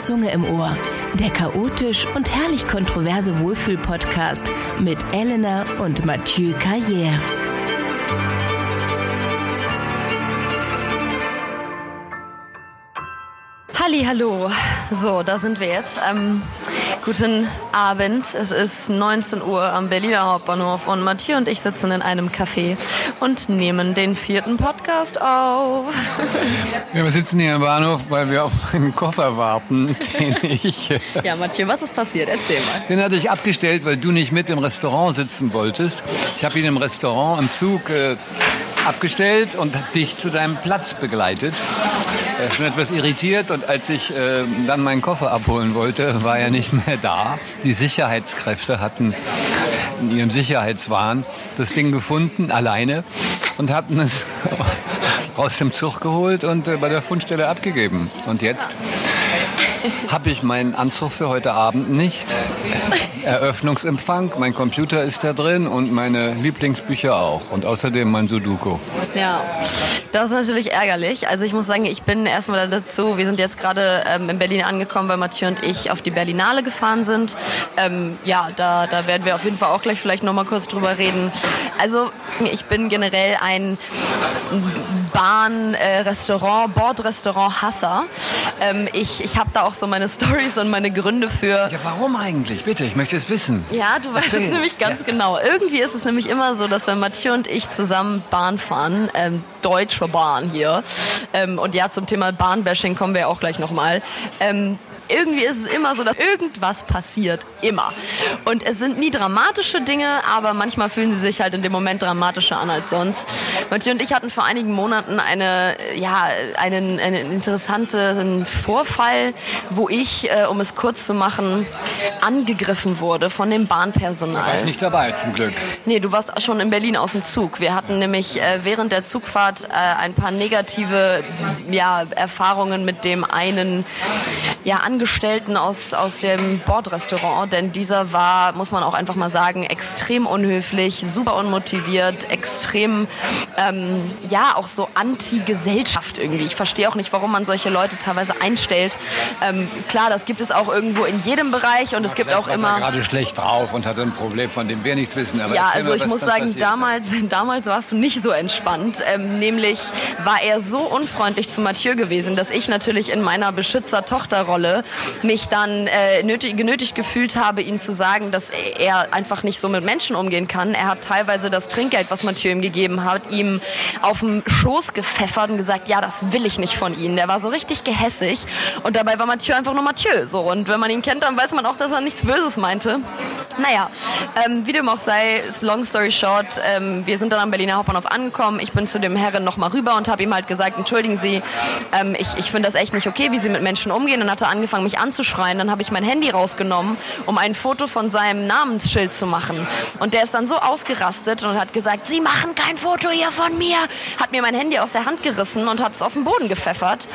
Zunge im Ohr. Der chaotisch und herrlich kontroverse Wohlfühl-Podcast mit Elena und Mathieu Carrière. Halli, hallo. So, da sind wir jetzt. Ähm, guten Abend. Es ist 19 Uhr am Berliner Hauptbahnhof und Matthieu und ich sitzen in einem Café und nehmen den vierten Podcast auf. Ja, wir sitzen hier am Bahnhof, weil wir auf einen Koffer warten, den ich. Ja, Matthieu, was ist passiert? Erzähl mal. Den hatte ich abgestellt, weil du nicht mit im Restaurant sitzen wolltest. Ich habe ihn im Restaurant im Zug äh, abgestellt und dich zu deinem Platz begleitet. Ist schon etwas irritiert und als ich äh, dann meinen Koffer abholen wollte, war er nicht mehr da. Die Sicherheitskräfte hatten in ihrem Sicherheitswahn das Ding gefunden, alleine, und hatten es aus dem Zug geholt und äh, bei der Fundstelle abgegeben. Und jetzt habe ich meinen Anzug für heute Abend nicht. Eröffnungsempfang, mein Computer ist da drin und meine Lieblingsbücher auch. Und außerdem mein Sudoku. Ja, das ist natürlich ärgerlich. Also ich muss sagen, ich bin erstmal dazu, wir sind jetzt gerade ähm, in Berlin angekommen, weil Mathieu und ich auf die Berlinale gefahren sind. Ähm, ja, da, da werden wir auf jeden Fall auch gleich vielleicht nochmal kurz drüber reden. Also ich bin generell ein Bahn, äh, Restaurant, Bordrestaurant-Hasser. Ähm, ich ich habe da auch so meine Stories und meine Gründe für. Ja, warum eigentlich? Bitte, ich möchte es wissen. Ja, du weißt Erzähl. es nämlich ganz Ja. genau. Irgendwie ist es nämlich immer so, dass wenn Mathieu und ich zusammen Bahn fahren, ähm, Deutsche Bahn hier, ähm, und ja, zum Thema Bahnbashing kommen wir auch gleich nochmal, ähm, irgendwie ist es immer so, dass irgendwas passiert. Immer. Und es sind nie dramatische Dinge, aber manchmal fühlen sie sich halt in dem Moment dramatischer an als sonst. Mathieu und ich hatten vor einigen Monaten eine, ja, einen, einen interessanten Vorfall, wo ich, äh, um es kurz zu machen, angegriffen wurde von dem Bahnpersonal. War ich nicht dabei, zum Glück. Nee, du warst schon in Berlin aus dem Zug. Wir hatten nämlich äh, während der Zugfahrt äh, ein paar negative ja, Erfahrungen mit dem einen ja, Angestellten aus, aus dem Bordrestaurant, denn dieser war, muss man auch einfach mal sagen, extrem unhöflich, super unmotiviert, extrem, ähm, ja, auch so anti-Gesellschaft irgendwie. Ich verstehe auch nicht, warum man solche Leute teilweise einstellt. Ähm, klar, das gibt es auch irgendwo in jedem Bereich und es gibt auch war er immer... gerade schlecht drauf und hatte ein Problem, von dem wir nichts wissen. Aber Ja, also ich muss sagen, damals, damals warst du nicht so entspannt. Ähm, nämlich war er so unfreundlich zu Mathieu gewesen, dass ich natürlich in meiner Beschützer-Tochter-Rolle mich dann äh, nötig, genötigt gefühlt habe, ihm zu sagen, dass er einfach nicht so mit Menschen umgehen kann. Er hat teilweise das Trinkgeld, was Mathieu ihm gegeben hat, ihm auf den Schoß gepfeffert und gesagt, ja, das will ich nicht von Ihnen. Der war so richtig gehässig und dabei war Mathieu einfach nur Mathieu. So. Und wenn man ihn kennt, dann weiß man auch, dass er nichts Böses meinte. Naja, ähm, wie dem auch sei, long story short, ähm, wir sind dann am Berliner Hauptbahnhof angekommen. Ich bin zu dem Herren nochmal rüber und habe ihm halt gesagt, entschuldigen Sie, ähm, ich, ich finde das echt nicht okay, wie Sie mit Menschen umgehen. Dann hat er angefangen, mich anzuschreien. Dann habe ich mein Handy rausgenommen, um ein Foto von seinem Namensschild zu machen. Und der ist dann so ausgerastet und hat gesagt, Sie machen kein Foto hier von mir. Hat mir mein Handy aus der Hand gerissen und hat es auf den Boden gepfeffert.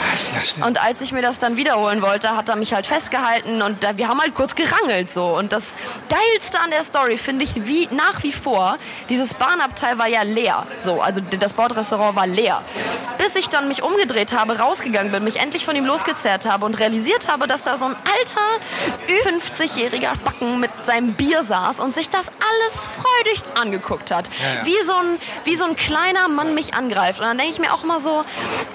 Und als ich mir das dann wiederholen wollte, hat er mich halt festgehalten und da, wir haben halt kurz gerangelt so. Und das Geilste an der Story finde ich wie nach wie vor, dieses Bahnabteil war ja leer. So, also das Bordrestaurant war leer. Bis ich dann mich umgedreht habe, rausgegangen bin, mich endlich von ihm losgezerrt habe und realisiert habe, dass da so ein alter, 50-jähriger Backen mit seinem Bier saß und sich das alles freudig angeguckt hat. Ja, ja. Wie, so ein, wie so ein kleiner Mann mich angreift. Und dann denke ich mir auch mal so,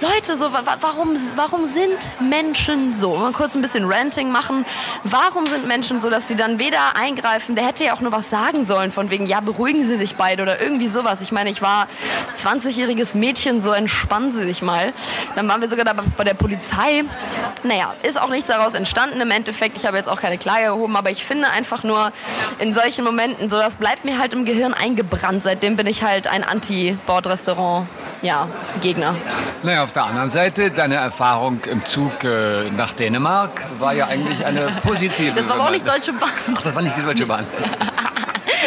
Leute, so, wa- wa- warum, warum sind Menschen so? Mal kurz ein bisschen Ranting machen. Warum sind Menschen so, dass sie dann weder eingreifen, der hätte ja auch nur was sagen sollen, von wegen, ja, beruhigen Sie sich beide oder irgendwie sowas. Ich meine, ich war 20-jähriges Mädchen, so entspannen Sie sich mal. Dann waren wir sogar bei der Polizei. Naja, ist auch nichts daraus entstanden im Endeffekt. Ich habe jetzt auch keine Klage erhoben, aber ich finde einfach nur in solchen Momenten, so das bleibt mir halt im Gehirn eingebrannt. Seitdem bin ich halt ein Anti-Bordrestaurant, ja, Gegner. Naja, auf der anderen Seite, deine Erfahrung im Zug äh, nach Dänemark war ja eigentlich eine positive. Das war aber auch nicht Deutsche Bahn. Ach, das war nicht die Deutsche Bahn.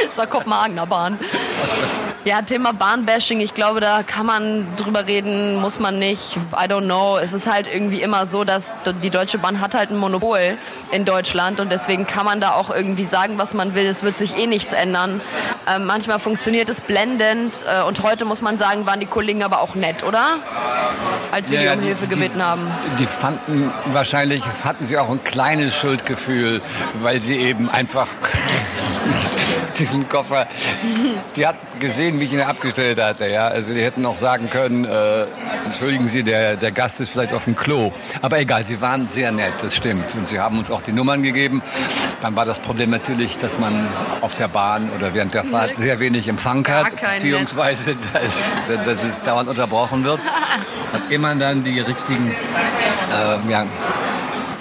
Das war Kopenhagener Bahn. Ja, Thema Bahnbashing, ich glaube, da kann man drüber reden, muss man nicht. I don't know. Es ist halt irgendwie immer so, dass die Deutsche Bahn hat halt ein Monopol in Deutschland und deswegen kann man da auch irgendwie sagen, was man will. Es wird sich eh nichts ändern. Ähm, manchmal funktioniert es blendend äh, und heute muss man sagen, waren die Kollegen aber auch nett, oder? Als wir ja, die um Hilfe die, gebeten haben. Die fanden wahrscheinlich, hatten sie auch ein kleines Schuldgefühl, weil sie eben einfach diesen Koffer. Die hat gesehen, wie ich ihn abgestellt hatte. Ja? Also die hätten auch sagen können, äh, entschuldigen Sie, der, der Gast ist vielleicht auf dem Klo. Aber egal, sie waren sehr nett, das stimmt. Und sie haben uns auch die Nummern gegeben. Dann war das Problem natürlich, dass man auf der Bahn oder während der Fahrt sehr wenig Empfang hat, beziehungsweise dass, dass es dauernd unterbrochen wird. Und immer dann die richtigen äh, ja,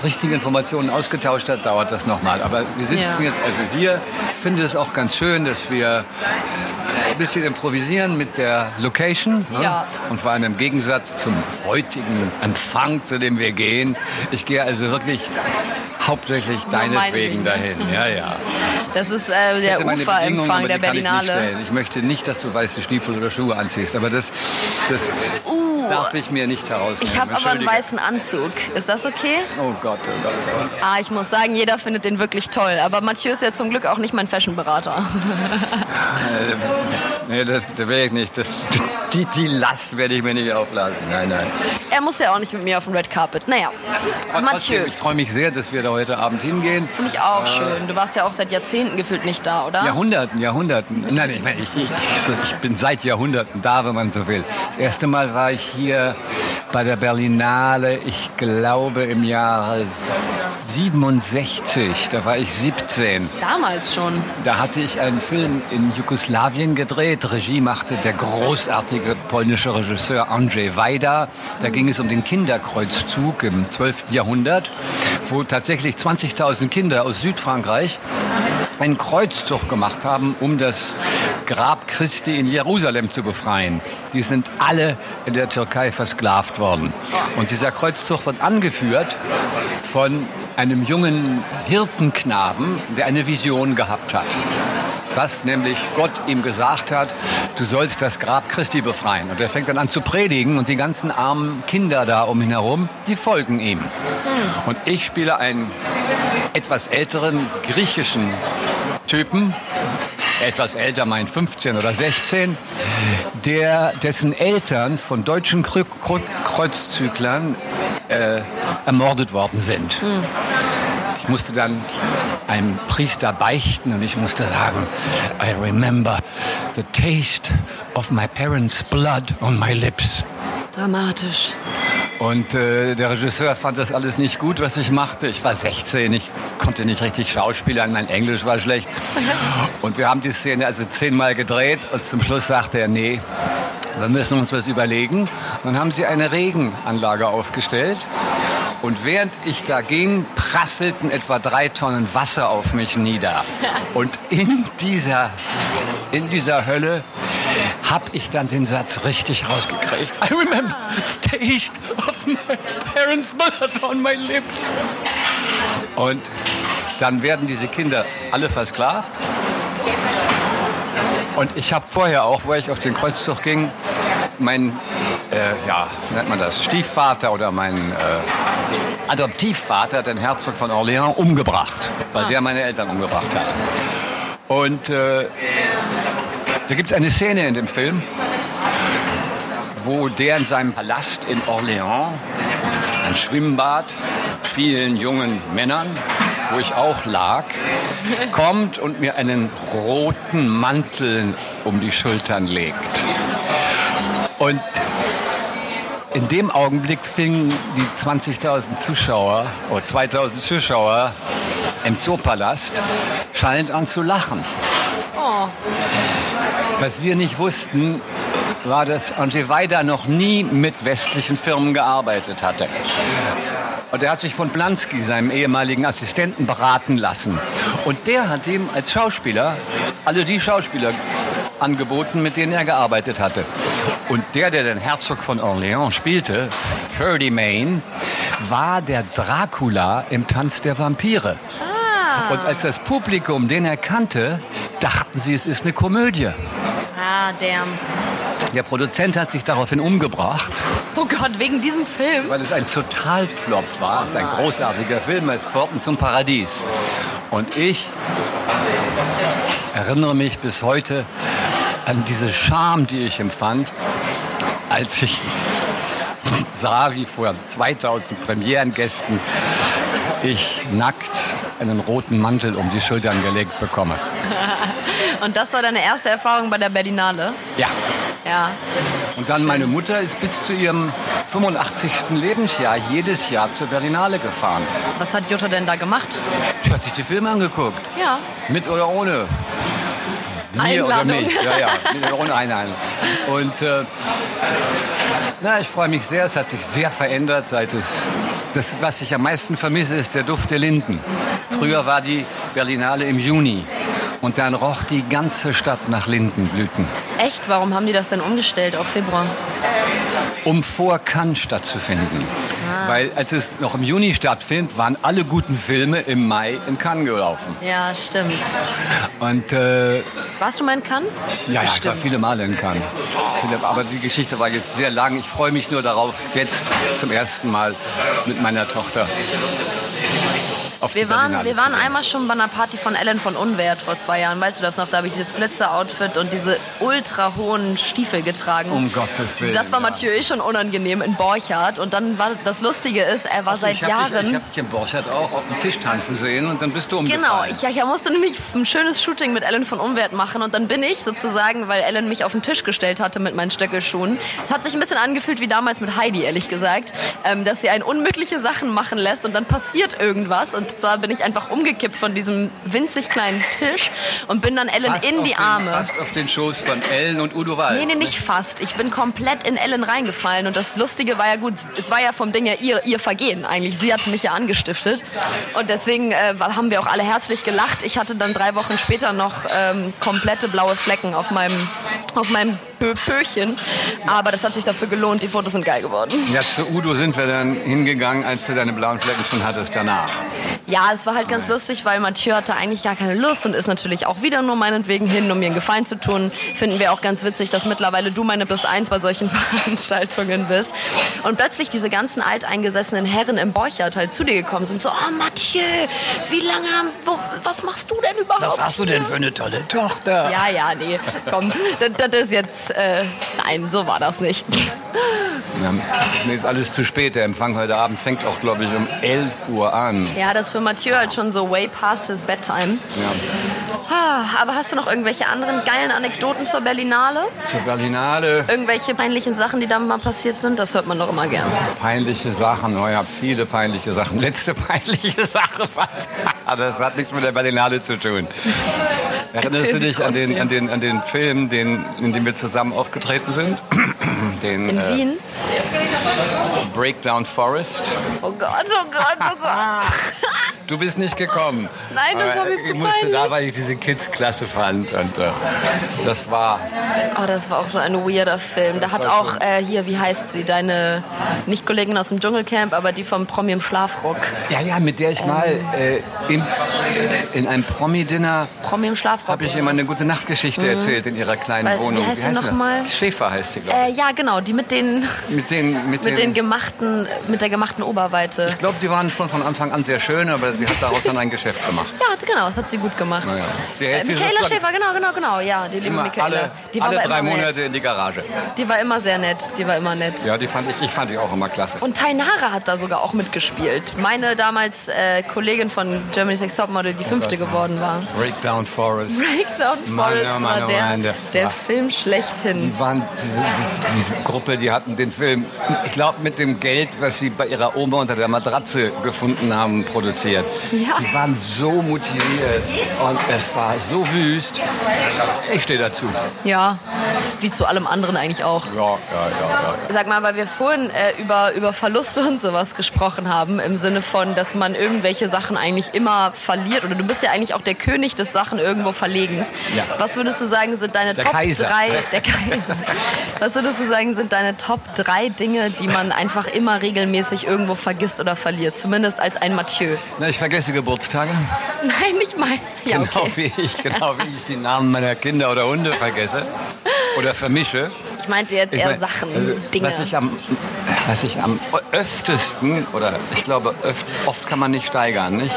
richtigen Informationen ausgetauscht hat, dauert das nochmal. Aber wir sitzen ja. jetzt also hier. Ich finde es auch ganz schön, dass wir ein bisschen improvisieren mit der Location. Ne? Ja. Und vor allem im Gegensatz zum heutigen Empfang, zu dem wir gehen. Ich gehe also wirklich hauptsächlich deinetwegen dahin. Ja, ja. Das ist äh, der Uferempfang der Berlinale. Ich, ich, möchte nicht, dass du weiße Stiefel oder Schuhe anziehst, aber das, das uh, darf ich mir nicht herausnehmen. Ich habe aber einen weißen Anzug. Ist das okay? Oh Gott, oh Gott. Oh Gott. Ah, ich muss sagen, jeder findet den wirklich toll. Aber Mathieu ist ja zum Glück auch nicht mein Fashionberater. Nee, das, das wäre ich nicht. Das, die, die Last werde ich mir nicht aufladen. Nein, nein. Er muss ja auch nicht mit mir auf dem Red Carpet. Naja, aber Mathieu. Trotzdem, ich freue mich sehr, dass wir da heute Abend hingehen. Finde ich auch äh, schön. Du warst ja auch seit Jahrzehnten gefühlt nicht da, oder? Jahrhunderten, Jahrhunderten. Nein, ich, meine, ich, ich, ich bin seit Jahrhunderten da, wenn man so will. Das erste Mal war ich hier bei der Berlinale, ich glaube im Jahre 67, da war ich 17. Damals schon. Da hatte ich einen Film in Jugoslawien gedreht. Regie machte der großartige polnische Regisseur Andrzej Wajda. Da ging es um den Kinderkreuzzug im 12. Jahrhundert, wo tatsächlich 20.000 Kinder aus Südfrankreich einen Kreuzzug gemacht haben, um das Grab Christi in Jerusalem zu befreien. Die sind alle in der Türkei versklavt worden. Und dieser Kreuzzug wird angeführt von einem jungen Hirtenknaben, der eine Vision gehabt hat. Was nämlich Gott ihm gesagt hat, du sollst das Grab Christi befreien. Und er fängt dann an zu predigen und die ganzen armen Kinder da um ihn herum, die folgen ihm. Hm. Und ich spiele einen etwas älteren griechischen Typen, etwas älter, meint 15 oder 16, der, dessen Eltern von deutschen Kreuzzüglern äh, ermordet worden sind. Mhm. Ich musste dann einem Priester beichten und ich musste sagen, I remember the taste of my parents' blood on my lips. Dramatisch. Und äh, der Regisseur fand das alles nicht gut, was ich machte. Ich war 16, ich konnte nicht richtig schauspielern, mein Englisch war schlecht. Und wir haben die Szene also zehnmal gedreht und zum Schluss sagte er, nee, wir müssen uns was überlegen. dann haben sie eine Regenanlage aufgestellt. Und während ich da ging, prasselten etwa drei Tonnen Wasser auf mich nieder. Und in dieser, in dieser Hölle habe ich dann den Satz richtig rausgekriegt. I remember the taste of my parents' blood on my lips. Und dann werden diese Kinder alle versklavt. Und ich habe vorher auch, wo ich auf den Kreuzzug ging, mein, äh, ja, nennt man das, Stiefvater oder mein äh, Adoptivvater, den Herzog von Orléans, umgebracht, weil ah. der meine Eltern umgebracht hat. Und äh, da gibt es eine Szene in dem Film, wo der in seinem Palast in Orléans, ein Schwimmbad, vielen jungen Männern, wo ich auch lag, kommt und mir einen roten Mantel um die Schultern legt. Und in dem Augenblick fingen die 20.000 Zuschauer oder 2.000 Zuschauer im Zoopalast schallend an zu lachen. Was wir nicht wussten, war, dass Andrzej Wajda noch nie mit westlichen Firmen gearbeitet hatte. Und er hat sich von Blansky, seinem ehemaligen Assistenten, beraten lassen. Und der hat ihm als Schauspieler alle die Schauspieler angeboten, mit denen er gearbeitet hatte. Und der, der den Herzog von Orléans spielte, Ferdy Main, war der Dracula im Tanz der Vampire. Ah. Und als das Publikum den erkannte, dachten sie, es ist eine Komödie. Damn. Der Produzent hat sich daraufhin umgebracht, Oh Gott, wegen diesem Film. weil es ein Totalflop war. Es ist ein großartiger Film, es Pforten zum Paradies. Und ich erinnere mich bis heute an diese Scham, die ich empfand, als ich sah, wie vor 2000 Premierengästen ich nackt einen roten Mantel um die Schultern gelegt bekomme. Und das war deine erste Erfahrung bei der Berlinale? Ja. Ja. Und dann meine Mutter ist bis zu ihrem 85. Lebensjahr jedes Jahr zur Berlinale gefahren. Was hat Jutta denn da gemacht? Sie hat sich die Filme angeguckt. Ja. Mit oder ohne. Mir oder Einladung. mich. Ja, ja, mit oder ohne Einladung. Und äh, na, ich freue mich sehr. Es hat sich sehr verändert, seit es. Das, was ich am meisten vermisse, ist der Duft der Linden. Früher war die Berlinale im Juni. Und dann roch die ganze Stadt nach Lindenblüten. Echt? Warum haben die das denn umgestellt auf Februar? um vor Cannes stattzufinden. Weil als es noch im Juni stattfindet, waren alle guten Filme im Mai in Cannes gelaufen. Ja, stimmt. Und äh, Warst du mal in Cannes? ja, ja, ich war viele Male in Cannes. Aber die Geschichte war jetzt sehr lang. Ich freue mich nur darauf, jetzt zum ersten Mal mit meiner Tochter auf Wir die waren, wir waren einmal schon bei einer Party von Ellen von Unwert vor zwei Jahren. Weißt du das noch? Da habe ich dieses Glitzer-Outfit und diese ultra hohen Stiefel getragen. Um Gottes Willen. Das war ja. Mathieu eh schon unangenehm in Borchardt. Und dann war das Lustige ist, er war seit ich hab Dich, ich Jahren. habe dich in Borchardt auch auf dem Tisch tanzen sehen und dann bist du Genau, umgefallen. ich, ja, ich musste nämlich ein schönes Shooting mit Ellen von Unwert machen und dann bin ich sozusagen, weil Ellen mich auf den Tisch gestellt hatte mit meinen Stöckelschuhen. Es hat sich ein bisschen angefühlt wie damals mit Heidi, ehrlich gesagt, ähm, dass sie einen unmögliche Sachen machen lässt und dann passiert irgendwas und zwar bin ich einfach umgekippt von diesem winzig kleinen Tisch und bin dann Ellen Fast in die den, Arme. Fast auf den Schoß von Ellen und Udo Walz. Nee, nee, nicht fast. Ich bin komplett in Ellen reingefallen. Und das Lustige war ja gut, es war ja vom Ding ja ihr, ihr Vergehen eigentlich. Sie hatte mich ja angestiftet. Und deswegen äh, haben wir auch alle herzlich gelacht. Ich hatte dann drei Wochen später noch ähm, komplette blaue Flecken auf meinem, auf meinem Pöchen. Aber das hat sich dafür gelohnt. Die Fotos sind geil geworden. Ja, zu Udo sind wir dann hingegangen, als du deine blauen Flecken schon hattest danach. Ja, es war halt ganz lustig, weil Mathieu hatte eigentlich gar keine Lust und ist natürlich auch wieder nur meinetwegen hin, um mir einen Gefallen zu tun. Finden wir auch ganz witzig, dass mittlerweile du meine Plus Eins bei solchen Veranstaltungen bist. Und plötzlich diese ganzen alteingesessenen Herren im Borchardt halt zu dir gekommen sind. So, oh Mathieu, wie lange haben, wo, was machst du denn überhaupt? Was hast du denn für eine tolle Tochter? Ja, ja, nee, komm, das, das ist jetzt, äh, nein, so war das nicht. Ja, mir ist alles zu spät. Der Empfang heute Abend fängt auch, glaube ich, um 11 Uhr an. Ja, das ist für Mathieu halt schon so way past his bedtime. Ja. Aber hast du noch irgendwelche anderen geilen Anekdoten zur Berlinale? Zur Berlinale, Irgendwelche peinlichen Sachen, die da mal passiert sind? Das hört man doch immer gern. peinliche Sachen. Oh ja, viele peinliche Sachen. Letzte peinliche Sache war, das hat nichts mit der Berlinale zu tun. Erinnerst du dich an den, an, den, an den Film, den, in dem wir zusammen aufgetreten sind? Den In äh, Wien? Breakdown Forest. Oh Gott, oh Gott, oh Gott. Du bist nicht gekommen. Nein, das war mir zu ich musste peinlich. da, weil ich diese Kids klasse fand. Und äh, das war Oh, das war auch so ein weirder Film. Da hat auch, äh, hier, wie heißt sie, deine, nicht Kollegin aus dem Dschungelcamp, aber die vom Promi im Schlafrock. Ja, ja, mit der ich mal äh, im, in einem Promi-Dinner Promi im Schlafrock. habe ich immer eine gute Nachtgeschichte erzählt in ihrer kleinen Mhm. Weil- wie Wohnung. heißt sie noch sie? mal? Schäfer heißt sie, glaube Äh, ja, genau, die mit den, ich. Mit den, mit mit den, den gemachten, mit der gemachten Oberweite. ich glaube, die waren schon von Anfang an sehr schön, aber sie hat daraus dann ein Geschäft gemacht. Ja, genau, das hat sie gut gemacht. Naja. Sie Äh, Michaela Schäfer, genau, genau, genau. Ja, die liebe Michaela. alle, die war alle drei Monate nett. in die Garage. Die war immer sehr nett. Die war immer nett. Ja, die fand ich, ich fand die auch immer klasse. Und Tainara hat da sogar auch mitgespielt. Meine damals äh, Kollegin von Germany's Next Topmodel, die fünfte geworden war. Breakdown Forest. Breakdown Forest oh Mann, war oh der, der- Film schlechthin. Die waren, diese, diese Gruppe, die hatten den Film, ich glaube, mit dem Geld, was sie bei ihrer Oma unter der Matratze gefunden haben, produziert. Ja. Die waren so motiviert und es war so wüst. Ich stehe dazu. Ja, wie zu allem anderen eigentlich auch. Ja, ja, ja, ja. Sag mal, weil wir vorhin äh, über, über Verluste und sowas gesprochen haben, im Sinne von, dass man irgendwelche Sachen eigentlich immer verliert. Oder du bist ja eigentlich auch der König des Sachen irgendwo Verlegens. Ja. Was würdest du sagen, sind deine Der Top Kaiser. 3, der Kaiser. Was würdest du sagen, sind deine Top 3 Dinge, die man einfach immer regelmäßig irgendwo vergisst oder verliert? Zumindest als ein Mathieu. Na, ich vergesse Geburtstage. Nein, nicht mein. Ja, Genau okay. wie ich, genau wie ich die Namen meiner Kinder oder Hunde vergesse. oder vermische. Ich meinte jetzt Ich eher mein, Sachen, also, Dinge. Was ich am, was ich am öftesten, oder ich glaube, öft, oft kann man nicht steigern, nicht?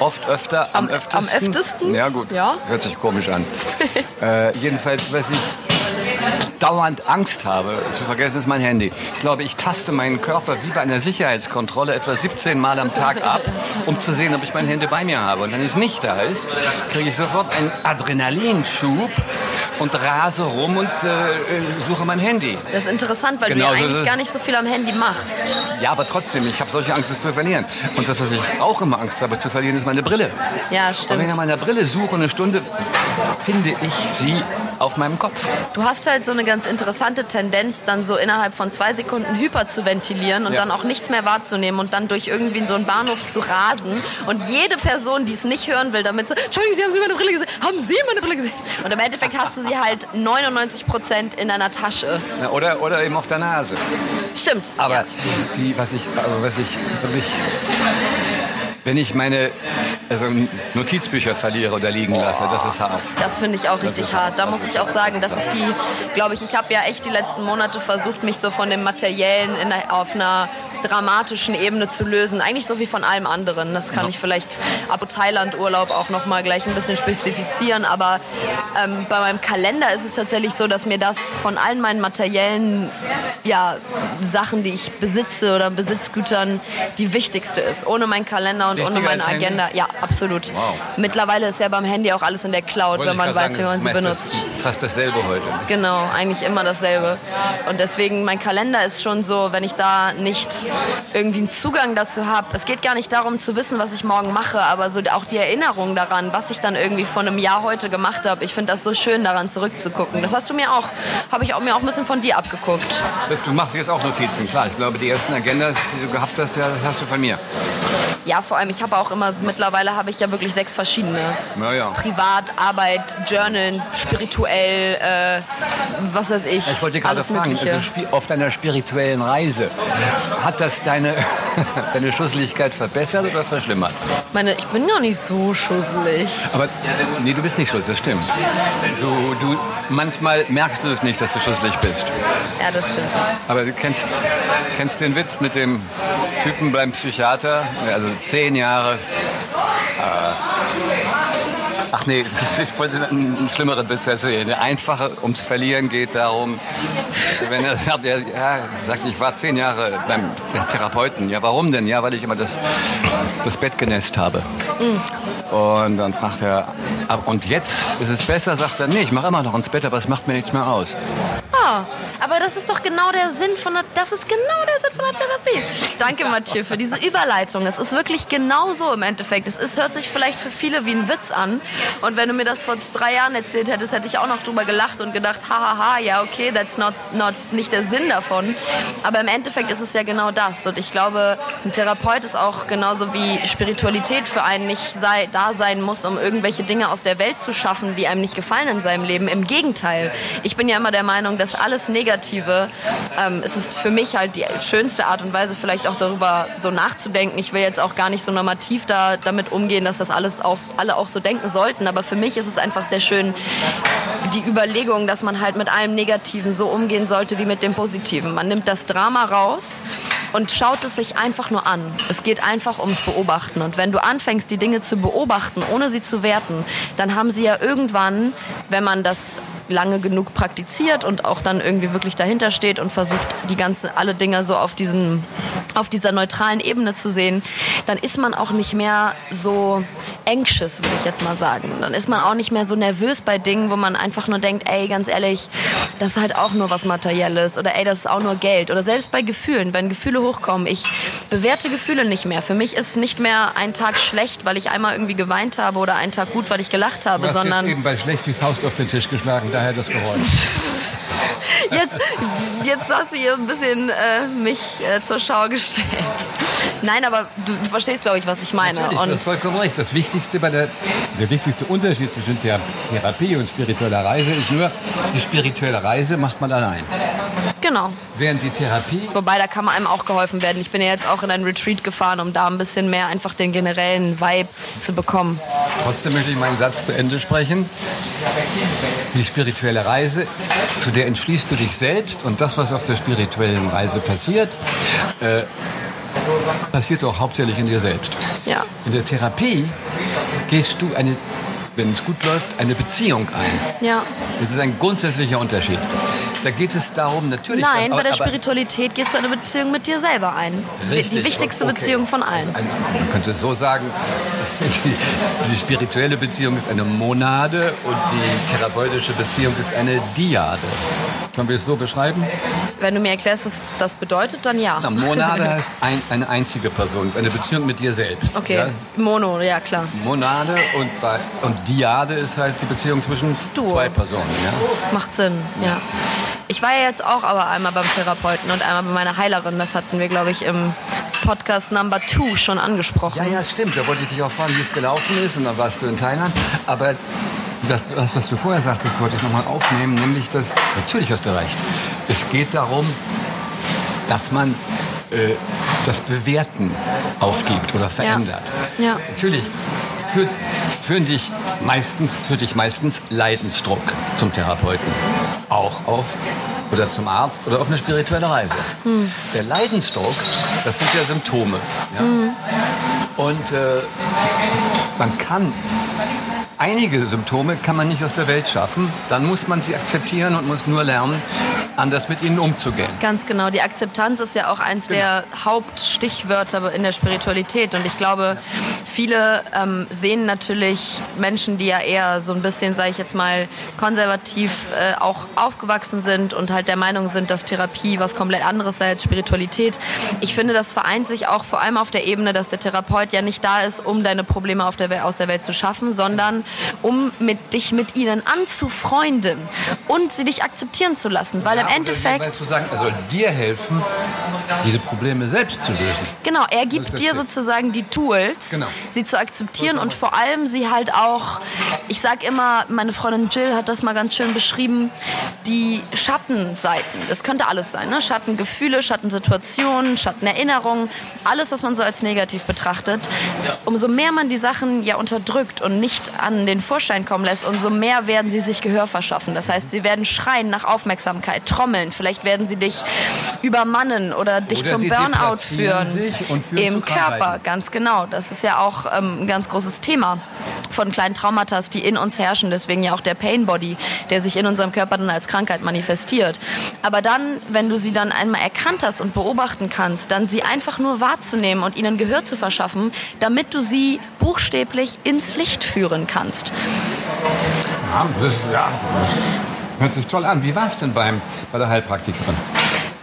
Oft öfter, am, Am- öftesten. am öftesten? Ja, gut. Ja. Hört sich komisch an. äh, jedenfalls, was ich dauernd Angst habe zu vergessen, ist mein Handy. Ich glaube, ich taste meinen Körper wie bei einer Sicherheitskontrolle etwa 17 Mal am Tag ab, um zu sehen, ob ich mein Handy bei mir habe. Und wenn es nicht da ist, kriege ich sofort einen Adrenalinschub und rase rum und äh, suche mein Handy. Das ist interessant, weil Genau du ja eigentlich gar nicht so viel am Handy machst. Ja, aber trotzdem, ich habe solche Angst, es zu verlieren. Und das, was ich auch immer Angst habe zu verlieren, ist meine Brille. Ja, Und wenn ich stimmt. nach meiner Brille suche, eine Stunde, finde ich sie auf meinem Kopf. Du hast halt so eine ganz interessante Tendenz, dann so innerhalb von zwei Sekunden hyper zu ventilieren und Ja. dann auch nichts mehr wahrzunehmen und dann durch irgendwie in so einen Bahnhof zu rasen. Und jede Person, die es nicht hören will, damit so, Entschuldigung, Sie haben Sie meine Brille gesehen? Haben Sie meine Brille gesehen? Und im Endeffekt hast du sie halt 99 Prozent in deiner Tasche. Ja, Oder, oder eben auf der Nase. Stimmt. Aber ja. die, was ich, aber was ich wirklich, wenn ich meine also Notizbücher verliere oder liegen lasse, das ist hart. Das finde ich auch richtig hart. Da muss ich auch sagen, das ist die, glaube ich, ich habe ja echt die letzten Monate versucht, mich so von dem Materiellen in der, auf einer dramatischen Ebene zu lösen. Eigentlich so wie von allem anderen. Das kann ich vielleicht ab Thailand-Urlaub auch noch mal gleich ein bisschen spezifizieren. Aber ähm, bei meinem Kalender ist es tatsächlich so, dass mir das von allen meinen materiellen ja, Sachen, die ich besitze oder Besitzgütern, die wichtigste ist. Ohne meinen Kalender und ohne Wichtiger meine als Handy? Agenda. Ja, absolut. Wow. Mittlerweile ist ja beim Handy auch alles in der Cloud, Wollte wenn man weiß, sagen, wie man sie das benutzt. meistens Fast dasselbe heute. Genau, eigentlich immer dasselbe. Und deswegen, mein Kalender ist schon so, wenn ich da nicht irgendwie einen Zugang dazu habe. Es geht gar nicht darum zu wissen, was ich morgen mache, aber so auch die Erinnerung daran, was ich dann irgendwie vor einem Jahr heute gemacht habe. Ich finde das so schön, daran zurückzugucken. Das hast du mir auch, habe ich auch, mir auch ein bisschen von dir abgeguckt. Du machst jetzt auch Notizen, klar. Ich glaube, die ersten Agendas, die du gehabt hast, das hast du von mir. Ja, vor allem, ich habe auch immer, mittlerweile habe ich ja wirklich sechs verschiedene. Naja. Privat, Arbeit, Journalen, spirituell, äh, was weiß ich. Ich wollte dir gerade fragen, Mögliche. also auf deiner spirituellen Reise, hat das deine, deine Schusseligkeit verbessert oder verschlimmert? Meine, ich bin ja nicht so schusselig. Aber nee, du bist nicht schusselig, das stimmt. Du, du, manchmal merkst du es nicht, dass du schusselig bist. Ja, das stimmt. Aber du kennst, kennst den Witz mit dem Typen beim Psychiater, also zehn Jahre. Äh, ach nee, ich wollte einen, schlimmeren Witz erzählen. Der einfache ums Verlieren geht darum, wenn er sagt, ja, sagt, ich war zehn Jahre beim Therapeuten. Ja, warum denn? Ja, weil ich immer das, das Bett genässt habe. Und dann fragt er, "Ab- und jetzt ist es besser? Sagt er, nee, ich mache immer noch ins Bett, aber es macht mir nichts mehr aus. Ah, aber das ist doch genau der Sinn von der, das ist genau der Sinn von der Therapie. Danke, Mathieu, für diese Überleitung. Es ist wirklich genau so im Endeffekt. Es ist, hört sich vielleicht für viele wie ein Witz an. Und wenn du mir das vor drei Jahren erzählt hättest, hätte ich auch noch drüber gelacht und gedacht, hahaha, ja, okay, that's not, not, nicht der Sinn davon. Aber im Endeffekt ist es ja genau das. Und ich glaube, ein Therapeut ist auch genauso wie Spiritualität für einen nicht sei, da sein muss, um irgendwelche Dinge aus der Welt zu schaffen, die einem nicht gefallen in seinem Leben. Im Gegenteil. Ich bin ja immer der Meinung, dass alles Negative, ähm, es ist für mich halt die schönste Art und Weise, vielleicht auch darüber so nachzudenken. Ich will jetzt auch gar nicht so normativ da, damit umgehen, dass das alles auch, alle auch so denken sollten. Aber für mich ist es einfach sehr schön, die Überlegung, dass man halt mit allem Negativen so umgehen sollte wie mit dem Positiven. Man nimmt das Drama raus und schaut es sich einfach nur an. Es geht einfach ums Beobachten. Und wenn du anfängst, die Dinge zu beobachten, ohne sie zu werten, dann haben sie ja irgendwann, wenn man das lange genug praktiziert und auch dann irgendwie wirklich dahinter steht und versucht, die ganzen, alle Dinge so auf diesen, auf dieser neutralen Ebene zu sehen, dann ist man auch nicht mehr so anxious, würde ich jetzt mal sagen. Dann ist man auch nicht mehr so nervös bei Dingen, wo man einfach nur denkt, ey, ganz ehrlich, das ist halt auch nur was Materielles oder ey, das ist auch nur Geld. Oder selbst bei Gefühlen, wenn Gefühle hochkommen, ich bewerte Gefühle nicht mehr. Für mich ist nicht mehr ein Tag schlecht, weil ich einmal irgendwie geweint habe oder ein Tag gut, weil ich gelacht habe, sondern eben bei schlecht die Faust auf den Tisch geschlagen, daher das Geräusch. Jetzt, jetzt hast du hier ein bisschen äh, mich äh, zur Schau gestellt. Nein, aber du, du verstehst, glaube ich, was ich meine. Natürlich, du Und hast vollkommen recht. Das Wichtigste bei der, der wichtigste Unterschied zwischen Thera- Therapie und spiritueller Reise ist nur, die spirituelle Reise macht man allein. Genau. Während die Therapie Wobei, da kann man einem auch geholfen werden. Ich bin ja jetzt auch in ein Retreat gefahren, um da ein bisschen mehr einfach den generellen Vibe zu bekommen. Trotzdem möchte ich meinen Satz zu Ende sprechen. Die spirituelle Reise, zu der entschließt du dich selbst und das, was auf der spirituellen Reise passiert, äh, passiert auch hauptsächlich in dir selbst. Ja. In der Therapie gehst du eine, wenn es gut läuft, eine Beziehung ein. Ja. Das ist ein grundsätzlicher Unterschied. Da geht es darum, natürlich. Nein, aber, bei der Spiritualität gehst du eine Beziehung mit dir selber ein. Das ist die Richtig, wichtigste okay. Beziehung von allen. Ein, man könnte es so sagen, die, die spirituelle Beziehung ist eine Monade und die therapeutische Beziehung ist eine Diade. Können wir es so beschreiben? Wenn du mir erklärst, was das bedeutet, dann ja. Na, Monade heißt ein, eine einzige Person, ist eine Beziehung mit dir selbst. Okay, Ja? Mono, ja klar. Monade und, bei, und Diade ist halt die Beziehung zwischen Duo. zwei Personen. Ja? Macht Sinn, ja. Ich war ja jetzt auch aber einmal beim Therapeuten und einmal bei meiner Heilerin. Das hatten wir, glaube ich, im Podcast Number Two schon angesprochen. Ja, ja, stimmt. Da wollte ich dich auch fragen, wie es gelaufen ist. Und dann warst du in Thailand. Aber das, das was du vorher sagtest, wollte ich nochmal aufnehmen. Nämlich, dass, natürlich hast du recht. Es geht darum, dass man äh, das Bewerten aufgibt oder verändert. Ja. Natürlich führt, führen dich meistens, führt dich meistens Leidensdruck zum Therapeuten. Auch auf oder zum Arzt oder auf eine spirituelle Reise. Der Leidensdruck, das sind ja Symptome. Ja? Und äh, man kann einige Symptome kann man nicht aus der Welt schaffen. Dann muss man sie akzeptieren und muss nur lernen, anders mit ihnen umzugehen. Ganz genau. Die Akzeptanz ist ja auch eins der Hauptstichwörter in der Spiritualität. Und ich glaube, viele ähm, sehen natürlich Menschen, die ja eher so ein bisschen, sage ich jetzt mal, konservativ äh, auch aufgewachsen sind und halt der Meinung sind, dass Therapie was komplett anderes sei als Spiritualität. Ich finde, das vereint sich auch vor allem auf der Ebene, dass der Therapeut ja nicht da ist, um deine Probleme auf der aus der Welt zu schaffen, sondern um mit, dich mit ihnen anzufreunden und sie dich akzeptieren zu lassen. Weil im Ja, oder Endeffekt... zu sagen, er soll dir helfen, diese Probleme selbst zu lösen. Genau, er gibt dir sozusagen die Tools, Genau. Sie zu akzeptieren und vor allem sie halt auch, ich sag immer, meine Freundin Jill hat das mal ganz schön beschrieben, die Schattenseiten. Das könnte alles sein, ne? Schattengefühle, Schattensituationen, Schattenerinnerungen, alles, was man so als negativ betrachtet. Umso mehr man die Sachen ja unterdrückt und nicht an den Vorschein kommen lässt, umso mehr werden sie sich Gehör verschaffen. Das heißt, sie werden schreien nach Aufmerksamkeit, trommeln, vielleicht werden sie dich übermannen oder dich Oder zum Burnout führen. führen Im Körper, ganz genau. Das ist ja auch ähm, ein ganz großes Thema von kleinen Traumata, die in uns herrschen. Deswegen ja auch der Pain Body, der sich in unserem Körper dann als Krankheit manifestiert. Aber dann, wenn du sie dann einmal erkannt hast und beobachten kannst, dann sie einfach nur wahrzunehmen und ihnen Gehör zu verschaffen, damit du sie buchstäblich ins Licht führen kannst. Ja, das, ja, das hört sich toll an. Wie war es denn beim, bei der Heilpraktikerin?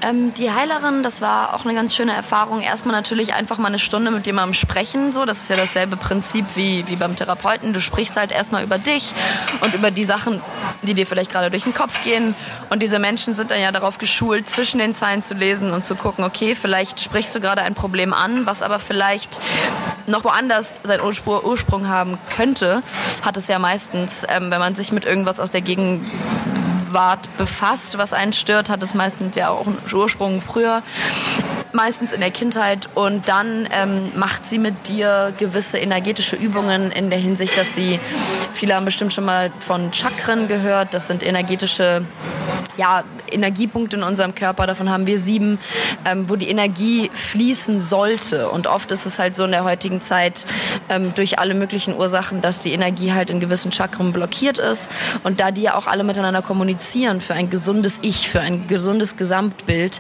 Ähm, die Heilerin, das war auch eine ganz schöne Erfahrung. Erstmal natürlich einfach mal eine Stunde mit jemandem sprechen. So, das ist ja dasselbe Prinzip wie, wie beim Therapeuten. Du sprichst halt erstmal über dich und über die Sachen, die dir vielleicht gerade durch den Kopf gehen. Und diese Menschen sind dann ja darauf geschult, zwischen den Zeilen zu lesen und zu gucken, okay, vielleicht sprichst du gerade ein Problem an, was aber vielleicht noch woanders seinen Urspr Ursprung haben könnte. Hat es ja meistens, ähm, wenn man sich mit irgendwas aus der Gegend Gegenwart befasst, was einen stört, hat es meistens ja auch einen Ursprung früher, meistens in der Kindheit. Und dann ähm, macht sie mit dir gewisse energetische Übungen in der Hinsicht, dass sie, viele haben bestimmt schon mal von Chakren gehört, das sind energetische ja, Energiepunkte in unserem Körper, davon haben wir sieben, ähm, wo die Energie fließen sollte. Und oft ist es halt so in der heutigen Zeit ähm, durch alle möglichen Ursachen, dass die Energie halt in gewissen Chakren blockiert ist. Und da die ja auch alle miteinander kommunizieren für ein gesundes Ich, für ein gesundes Gesamtbild,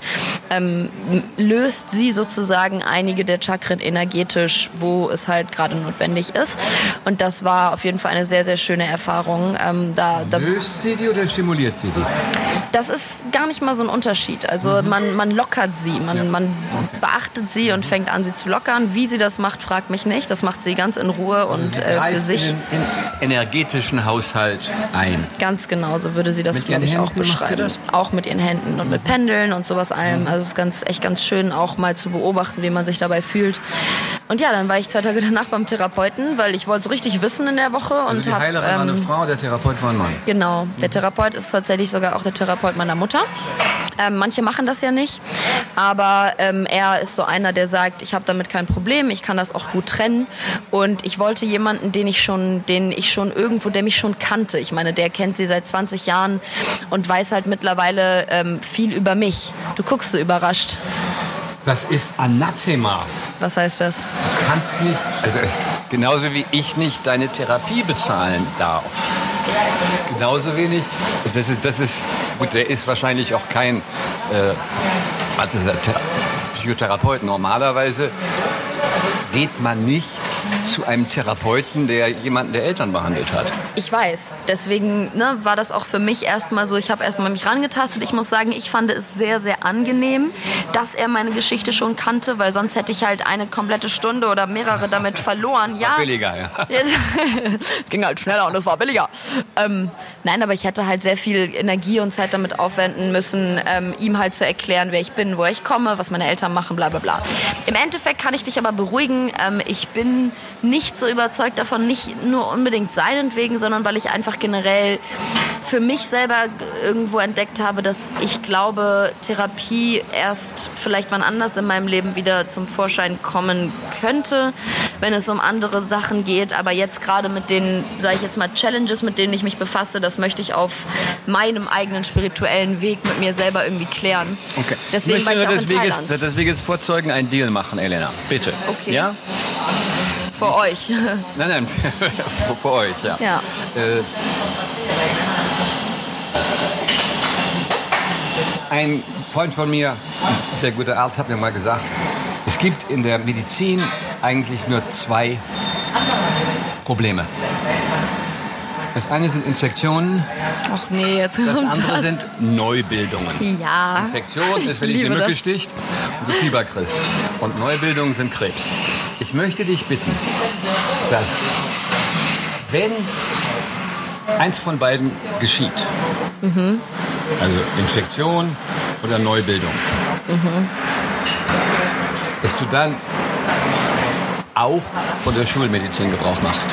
ähm, löst sie sozusagen einige der Chakren energetisch, wo es halt gerade notwendig ist. Und das war auf jeden Fall eine sehr, sehr schöne Erfahrung. Ähm, da, da Löst sie die oder stimuliert sie die? Das ist gar nicht mal so ein Unterschied. Also man, man lockert sie, man, man beachtet sie und fängt an, sie zu lockern. Wie sie das macht, fragt mich nicht. Das macht sie ganz in Ruhe und äh, für sich in den energetischen Haushalt ein. ganz genauso würde sie das, glaube ich, auch Händen beschreiben. Auch mit ihren Händen und mit Pendeln und sowas allem. Also es ist ganz, echt ganz schön, auch mal zu beobachten, wie man sich dabei fühlt. Und ja, dann war ich zwei Tage danach beim Therapeuten, weil ich wollte so richtig wissen in der Woche. Also und die hab, Heilerin war eine ähm, Frau, der Therapeut war ein Mann. Genau, der Therapeut ist tatsächlich sogar auch der Therapeut meiner Mutter. Ähm, manche machen das ja nicht, aber ähm, er ist so einer, der sagt, ich habe damit kein Problem, ich kann das auch gut trennen und ich wollte jemanden, den ich schon, den ich schon irgendwo, der mich schon kannte. Ich meine, der kennt sie seit 20 Jahren und weiß halt mittlerweile ähm, viel über mich. Du guckst so überrascht. Das ist Anathema. Was heißt das? Du kannst nicht, also genauso wie ich nicht deine Therapie bezahlen darf. Genauso wenig, das ist, das ist gut, der ist wahrscheinlich auch kein äh, also Psychotherapeut. Normalerweise geht man nicht zu einem Therapeuten, der jemanden der Eltern behandelt hat. Ich weiß. Deswegen ne, war das auch für mich erstmal so, ich habe erstmal mich rangetastet. Ich muss sagen, ich fand es sehr, sehr angenehm, dass er meine Geschichte schon kannte, weil sonst hätte ich halt eine komplette Stunde oder mehrere damit verloren. Ja, Billiger, ja. ging halt schneller und es war billiger. Ähm, nein, aber ich hätte halt sehr viel Energie und Zeit damit aufwenden müssen, ähm, ihm halt zu erklären, wer ich bin, woher ich komme, was meine Eltern machen, bla bla bla. Im Endeffekt kann ich dich aber beruhigen, ähm, ich bin nicht so überzeugt davon, nicht nur unbedingt seinetwegen, sondern weil ich einfach generell für mich selber irgendwo entdeckt habe, dass ich glaube, Therapie erst vielleicht wann anders in meinem Leben wieder zum Vorschein kommen könnte, wenn es um andere Sachen geht. Aber jetzt gerade mit den, sage ich jetzt mal, Challenges, mit denen ich mich befasse, das möchte ich auf meinem eigenen spirituellen Weg mit mir selber irgendwie klären. Okay. Deswegen war ich auch in des Weges, Thailand. des Weges vorzeugen einen Deal machen, Elena. Bitte. Okay. Ja? Vor euch. Nein, nein, für, für euch, ja. Ja. Äh, ein Freund von mir, ein sehr guter Arzt, hat mir mal gesagt, es gibt in der Medizin eigentlich nur zwei Probleme. Das eine sind Infektionen, Ach nee, jetzt das andere das. sind Neubildungen. Ja. Infektion ist, wenn liebe eine Mücke das. sticht und du Fieber kriegst. Und Neubildungen sind Krebs. Ich möchte dich bitten, dass wenn eins von beiden geschieht, also Infektion oder Neubildung, dass du dann auch von der Schulmedizin Gebrauch machst.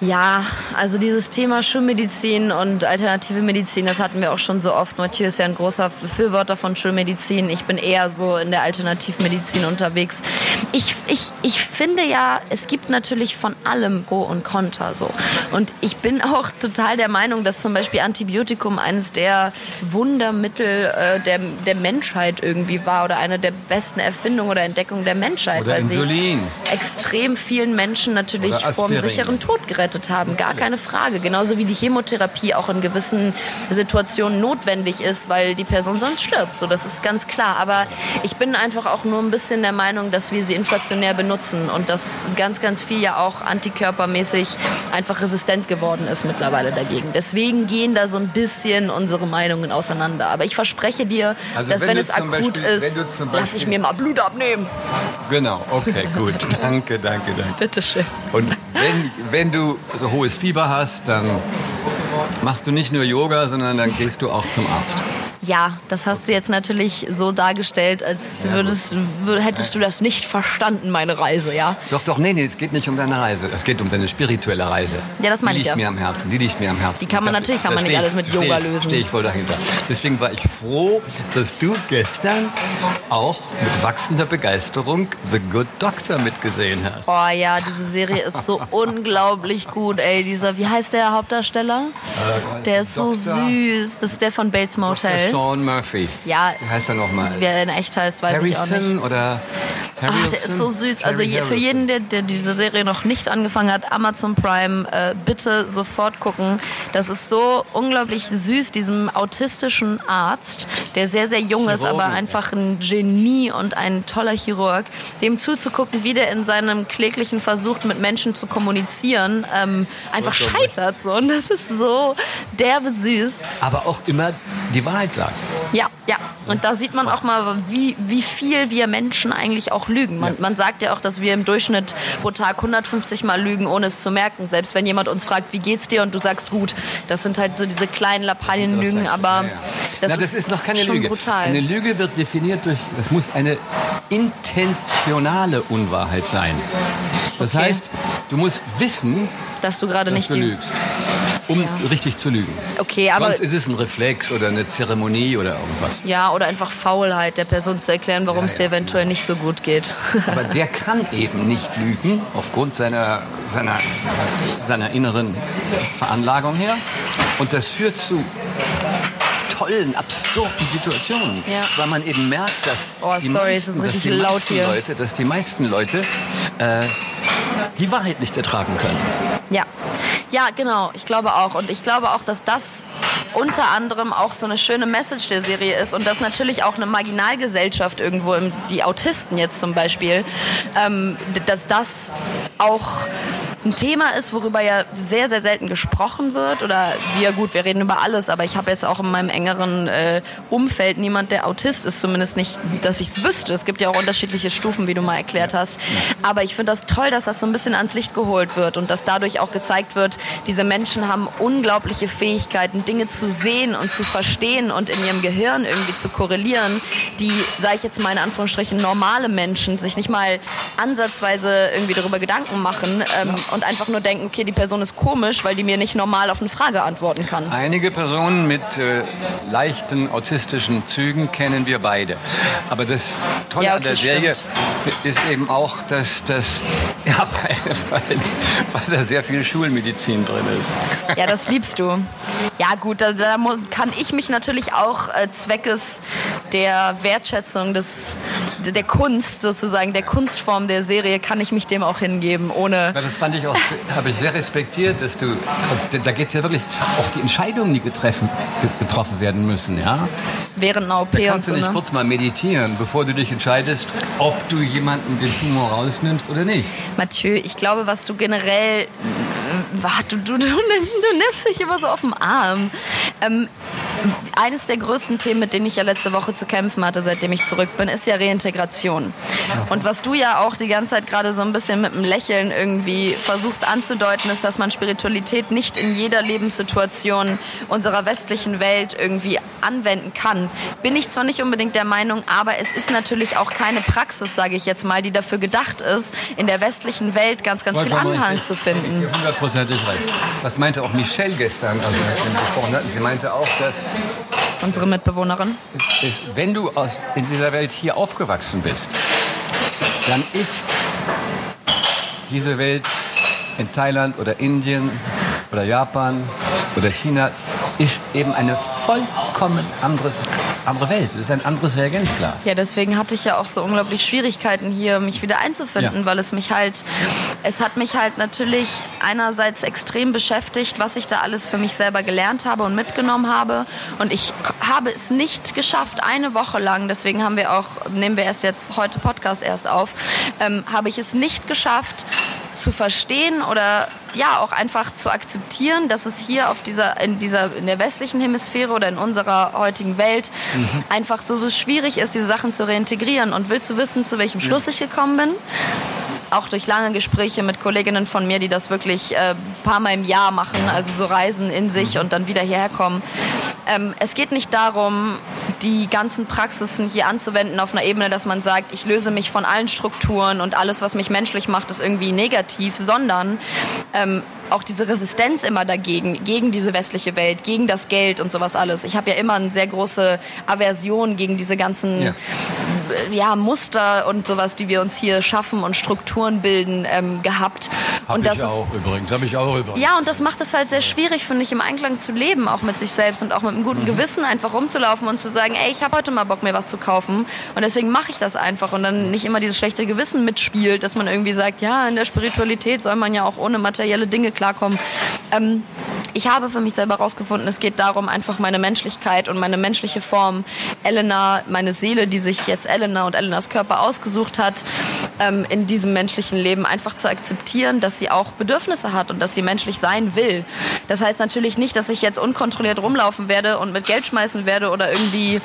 Ja, also dieses Thema Schulmedizin und alternative Medizin, das hatten wir auch schon so oft. Mathieu ist ja ein großer Befürworter von Schulmedizin. Ich bin eher so in der Alternativmedizin unterwegs. Ich, ich, ich finde ja, es gibt natürlich von allem Pro und Contra so. Und ich bin auch total der Meinung, dass zum Beispiel Antibiotikum eines der Wundermittel äh, der, der Menschheit irgendwie war oder eine der besten Erfindungen oder Entdeckungen der Menschheit. Oder weil Insulin. sie extrem vielen Menschen natürlich vor dem sicheren Tod gerettet haben. Gar keine Frage. Genauso wie die Chemotherapie auch in gewissen Situationen notwendig ist, weil die Person sonst stirbt. So, das ist ganz klar. Aber ich bin einfach auch nur ein bisschen der Meinung, dass wir sie inflationär benutzen und dass ganz, ganz viel ja auch antikörpermäßig einfach resistent geworden ist mittlerweile dagegen. Deswegen gehen da so ein bisschen unsere Meinungen auseinander. Aber ich verspreche dir, Also dass wenn wenn, es akut Beispiel- wenn ist, lasse ich mir mal Blut abnehmen. Genau, okay, gut. danke, danke, danke. Bitteschön. Und wenn, wenn du so hohes Fieber hast, dann machst du nicht nur Yoga, sondern dann gehst du auch zum Arzt. Ja, das hast du jetzt natürlich so dargestellt, als würdest, wür- hättest du das nicht verstanden, meine Reise, ja? Doch, doch, nee, nee, es geht nicht um deine Reise. Es geht um deine spirituelle Reise. Ja, das meine die ich liegt ja. mir am Herzen. Die liegt mir am Herzen. Die kann man Da- natürlich, kann man nicht alles mit Yoga lösen. Stehe ich voll dahinter. Deswegen war ich froh, dass du gestern auch mit wachsender Begeisterung The Good Doctor mitgesehen hast. Oh ja, diese Serie ist so unglaublich gut, ey. Dieser, wie heißt der Hauptdarsteller? Der ist so Dr. süß. Das ist der von Bates Motel. Sean Murphy. Ja, Wie heißt er nochmal? wie er in echt heißt, weiß ich auch nicht. Harrison oder Ach, Harrison? der ist so süß. Also je, für jeden, der, der diese Serie noch nicht angefangen hat, Amazon Prime, äh, bitte sofort gucken. Das ist so unglaublich süß, diesem autistischen Arzt, der sehr, sehr jung ist, Chirurgen. aber einfach ein Genie und ein toller Chirurg, dem zuzugucken, wie der in seinem kläglichen Versuch, mit Menschen zu kommunizieren, ähm, einfach scheitert. So. Und das ist so derbe süß. Aber auch immer die Wahrheit sagt. Ja, ja. Und da sieht man auch mal, wie, wie viel wir Menschen eigentlich auch lügen. Man, man sagt ja auch, dass wir im Durchschnitt pro Tag 150 Mal lügen, ohne es zu merken. Selbst wenn jemand uns fragt, wie geht's dir und du sagst gut. Das sind halt so diese kleinen Lappalien-Lügen, aber Ja, ja. das, Na, das ist noch keine schon Lüge. brutal. Eine Lüge wird definiert durch, das muss eine intentionale Unwahrheit sein. Das Okay. heißt, du musst wissen, Dass du gerade nicht du lügst, um richtig zu lügen. Okay, aber Sonst ist es ein Reflex oder eine Zeremonie oder irgendwas. ja, oder einfach Faulheit der Person zu erklären, warum es dir eventuell nicht so gut geht. Aber der kann eben nicht lügen, aufgrund seiner, seiner, seiner inneren Veranlagung her. Und das führt zu tollen, absurden Situationen. Ja. Weil man eben merkt, dass Oh, die sorry, meisten, dass die. Leute, dass die meisten Leute äh, die Wahrheit nicht ertragen können. Ja, ja, genau. Ich glaube auch. Und ich glaube auch, dass das unter anderem auch so eine schöne Message der Serie ist und dass natürlich auch eine Marginalgesellschaft irgendwo, die Autisten jetzt zum Beispiel, ähm, dass das auch ein Thema ist, worüber ja sehr, sehr selten gesprochen wird. Oder wir, gut, wir reden über alles, aber ich habe jetzt auch in meinem engeren äh, Umfeld niemand, der Autist ist, zumindest nicht, dass ich es wüsste. Es gibt ja auch unterschiedliche Stufen, wie du mal erklärt hast. Aber ich finde das toll, dass das so ein bisschen ans Licht geholt wird und dass dadurch auch gezeigt wird, diese Menschen haben unglaubliche Fähigkeiten, Dinge zu sehen und zu verstehen und in ihrem Gehirn irgendwie zu korrelieren, die, sage ich jetzt mal in Anführungsstrichen, normale Menschen sich nicht mal ansatzweise irgendwie darüber Gedanken machen ähm, und einfach nur denken, okay, die Person ist komisch, weil die mir nicht normal auf eine Frage antworten kann. Einige Personen mit äh, leichten autistischen Zügen kennen wir beide. Aber das Tolle Ja, an der okay, Serie ist eben auch, dass das ja, weil, weil, weil da sehr viel Schulmedizin drin ist. Ja, das liebst du. Ja gut, da, da kann ich mich natürlich auch äh, zweckes der Wertschätzung des, der Kunst sozusagen, der Kunstform der Serie, kann ich mich dem auch hingeben, ohne... Ja, das fand ich auch, habe ich sehr respektiert, dass du, da geht es ja wirklich, auch die Entscheidungen, die getreffen, ge- getroffen werden müssen, ja. Während einer OP Da kannst so, du nicht ne? kurz mal meditieren, bevor du dich entscheidest, ob du jemanden den Tumor rausnimmst oder nicht. Mathieu, ich glaube, was du generell... äh, Warte, du, du, du, nimmst dich immer so auf den Arm. Ähm, eines der größten Themen, mit denen ich ja letzte Woche zu kämpfen hatte, seitdem ich zurück bin, ist ja Reintegration. Und was du ja auch die ganze Zeit gerade so ein bisschen mit einem Lächeln irgendwie versuchst anzudeuten, ist, dass man Spiritualität nicht in jeder Lebenssituation unserer westlichen Welt irgendwie anwenden kann. Bin ich zwar nicht unbedingt der Meinung, aber es ist natürlich auch keine Praxis, sage ich jetzt mal, die dafür gedacht ist, in der westlichen Welt ganz, ganz viel Vollkommen Anhang richtig. zu finden. Hundertprozentig recht. Das meinte auch Michelle gestern, als wir gesprochen hatten. Sie meinte auch, dass Unsere Mitbewohnerin. es, wenn du aus, in dieser Welt hier aufgewachsen bist, dann ist diese Welt in Thailand oder Indien oder Japan oder China ist eben eine vollkommen anderes, andere Welt. Es ist ein anderes Reagenzglas. Ja, deswegen hatte ich ja auch so unglaublich Schwierigkeiten hier, mich wieder einzufinden, Ja. weil es mich halt, es hat mich halt natürlich einerseits extrem beschäftigt, was ich da alles für mich selber gelernt habe und mitgenommen habe. Und ich habe es nicht geschafft, eine Woche lang, deswegen haben wir auch, nehmen wir erst jetzt heute Podcast erst auf, ähm, habe ich es nicht geschafft, zu verstehen oder ja auch einfach zu akzeptieren, dass es hier auf dieser in dieser in der westlichen Hemisphäre oder in unserer heutigen Welt einfach so so schwierig ist, diese Sachen zu reintegrieren. Und willst du wissen, zu welchem Schluss ich gekommen bin? Auch durch lange Gespräche mit Kolleginnen von mir, die das wirklich äh, ein paar Mal im Jahr machen, also so Reisen in sich und dann wieder hierher kommen. Ähm, es geht nicht darum, die ganzen Praxisen hier anzuwenden auf einer Ebene, dass man sagt, ich löse mich von allen Strukturen und alles, was mich menschlich macht, ist irgendwie negativ, sondern ähm, auch diese Resistenz immer dagegen, gegen diese westliche Welt, gegen das Geld und sowas alles. Ich habe ja immer eine sehr große Aversion gegen diese ganzen Ja. ja, Muster und sowas, die wir uns hier schaffen und Strukturen bilden, ähm, gehabt. Hab und das ich auch übrigens, habe ich auch übrigens. ja, und das macht es halt sehr schwierig, finde ich, im Einklang zu leben, auch mit sich selbst und auch mit einem guten Gewissen einfach rumzulaufen und zu sagen, ey, ich habe heute mal Bock, mir was zu kaufen und deswegen mache ich das einfach und dann nicht immer dieses schlechte Gewissen mitspielt, dass man irgendwie sagt, ja, in der Spiritualität soll man ja auch ohne materielle Dinge klarkommen. Ähm, ich habe für mich selber herausgefunden, es geht darum, einfach meine Menschlichkeit und meine menschliche Form, Elena, meine Seele, die sich jetzt Elena und Elenas Körper ausgesucht hat, ähm, in diesem menschlichen Leben einfach zu akzeptieren, dass sie auch Bedürfnisse hat und dass sie menschlich sein will. Das heißt natürlich nicht, dass ich jetzt unkontrolliert rumlaufen werde und mit Geld schmeißen werde oder irgendwie.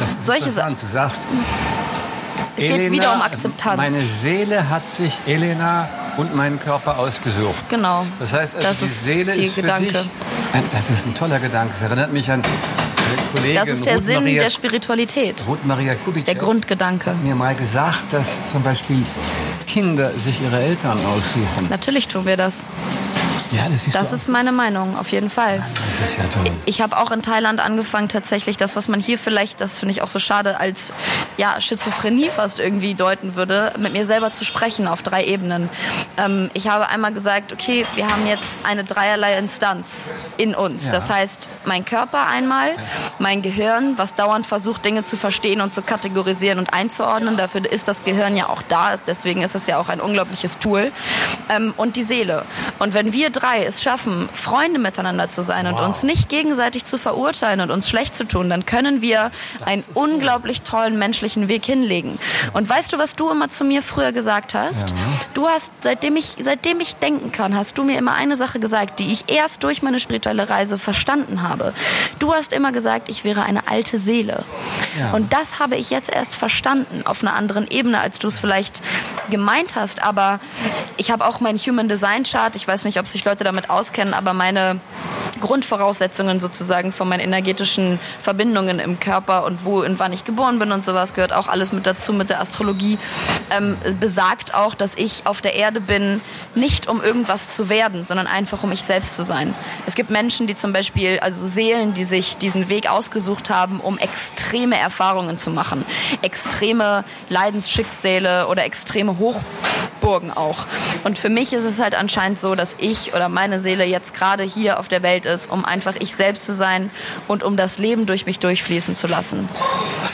Das ist Solche interessant. Du sagst, Es geht Elena, wieder um Akzeptanz. Meine Seele hat sich Elena und meinen Körper ausgesucht. Genau. Das heißt also, Das die ist Seele die ist für Gedanke. dich. Ein- Das ist ein toller Gedanke. Es erinnert mich an Kollegin Das ist der Ruth Sinn Maria, der Spiritualität, Ruth Maria Kubitschek der Grundgedanke. hat mir mal gesagt, dass zum Beispiel Kinder sich ihre Eltern aussuchen. Natürlich tun wir das. Ja, das ist Das ist meine Meinung, auf jeden Fall. das ist ja toll. Ich habe auch in Thailand angefangen, tatsächlich das, was man hier vielleicht, das finde ich auch so schade, als ja, Schizophrenie fast irgendwie deuten würde, mit mir selber zu sprechen auf drei Ebenen. Ähm, ich habe einmal gesagt, okay, wir haben jetzt eine dreierlei Instanz in uns. Ja. Das heißt, mein Körper einmal, mein Gehirn, was dauernd versucht, Dinge zu verstehen und zu kategorisieren und einzuordnen. Dafür ist das Gehirn ja auch da. Deswegen ist es ja auch ein unglaubliches Tool. Ähm, und die Seele. Und wenn wir drei es schaffen, Freunde miteinander zu sein und uns nicht gegenseitig zu verurteilen und uns schlecht zu tun, dann können wir einen unglaublich tollen menschlichen Weg hinlegen. Und weißt du, was du immer zu mir früher gesagt hast? Du hast, seitdem ich, seitdem ich denken kann, hast du mir immer eine Sache gesagt, die ich erst durch meine spirituelle Reise verstanden habe. Du hast immer gesagt, ich wäre eine alte Seele. Ja. Und das habe ich jetzt erst verstanden auf einer anderen Ebene, als du es vielleicht gemeint hast. Aber ich habe auch meinen Human Design Chart. Ich weiß nicht, ob sich Leute damit auskennen, aber meine Grundvoraussetzungen sozusagen von meinen energetischen Verbindungen im Körper und wo und wann ich geboren bin und sowas gehört auch alles mit dazu mit der Astrologie ähm, besagt auch, dass ich auf der Erde bin, nicht um irgendwas zu werden, sondern einfach um ich selbst zu sein. Es gibt Menschen, die zum Beispiel, also Seelen, die sich diesen Weg ausgesucht haben, um extreme Erfahrungen zu machen, extreme Leidensschicksale oder extreme Hochburgen auch. Und für mich ist es halt anscheinend so, dass ich oder meine Seele jetzt gerade hier auf der Welt ist, um einfach ich selbst zu sein und um das Leben durch mich durchfließen zu lassen.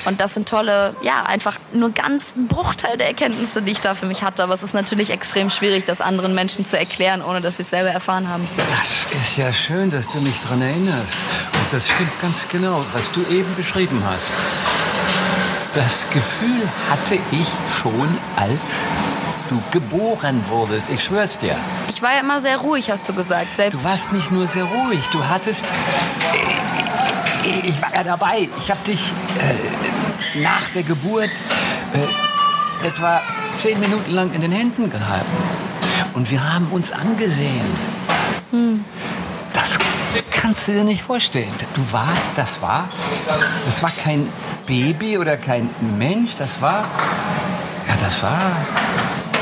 Und das sind tolle, ja, einfach nur ganz ein Bruchteil der Erkenntnisse, die ich da für mich hatte. Aber es ist natürlich extrem schwierig, das anderen Menschen zu erklären, ohne dass sie es selber erfahren haben. Das ist ja schön, dass du mich daran erinnerst. Und das stimmt ganz genau, was du eben beschrieben hast. Das Gefühl hatte ich schon, als du geboren wurdest. Ich schwör's dir. Ich war ja immer sehr ruhig, hast du gesagt. Selbst Du warst nicht nur sehr ruhig, du hattest. Ich war ja dabei. Ich habe dich äh, nach der Geburt äh, etwa zehn Minuten lang in den Händen gehalten. Und wir haben uns angesehen. Das kannst du dir nicht vorstellen. Du warst, das war, das war kein Baby oder kein Mensch, das war, ja, das war,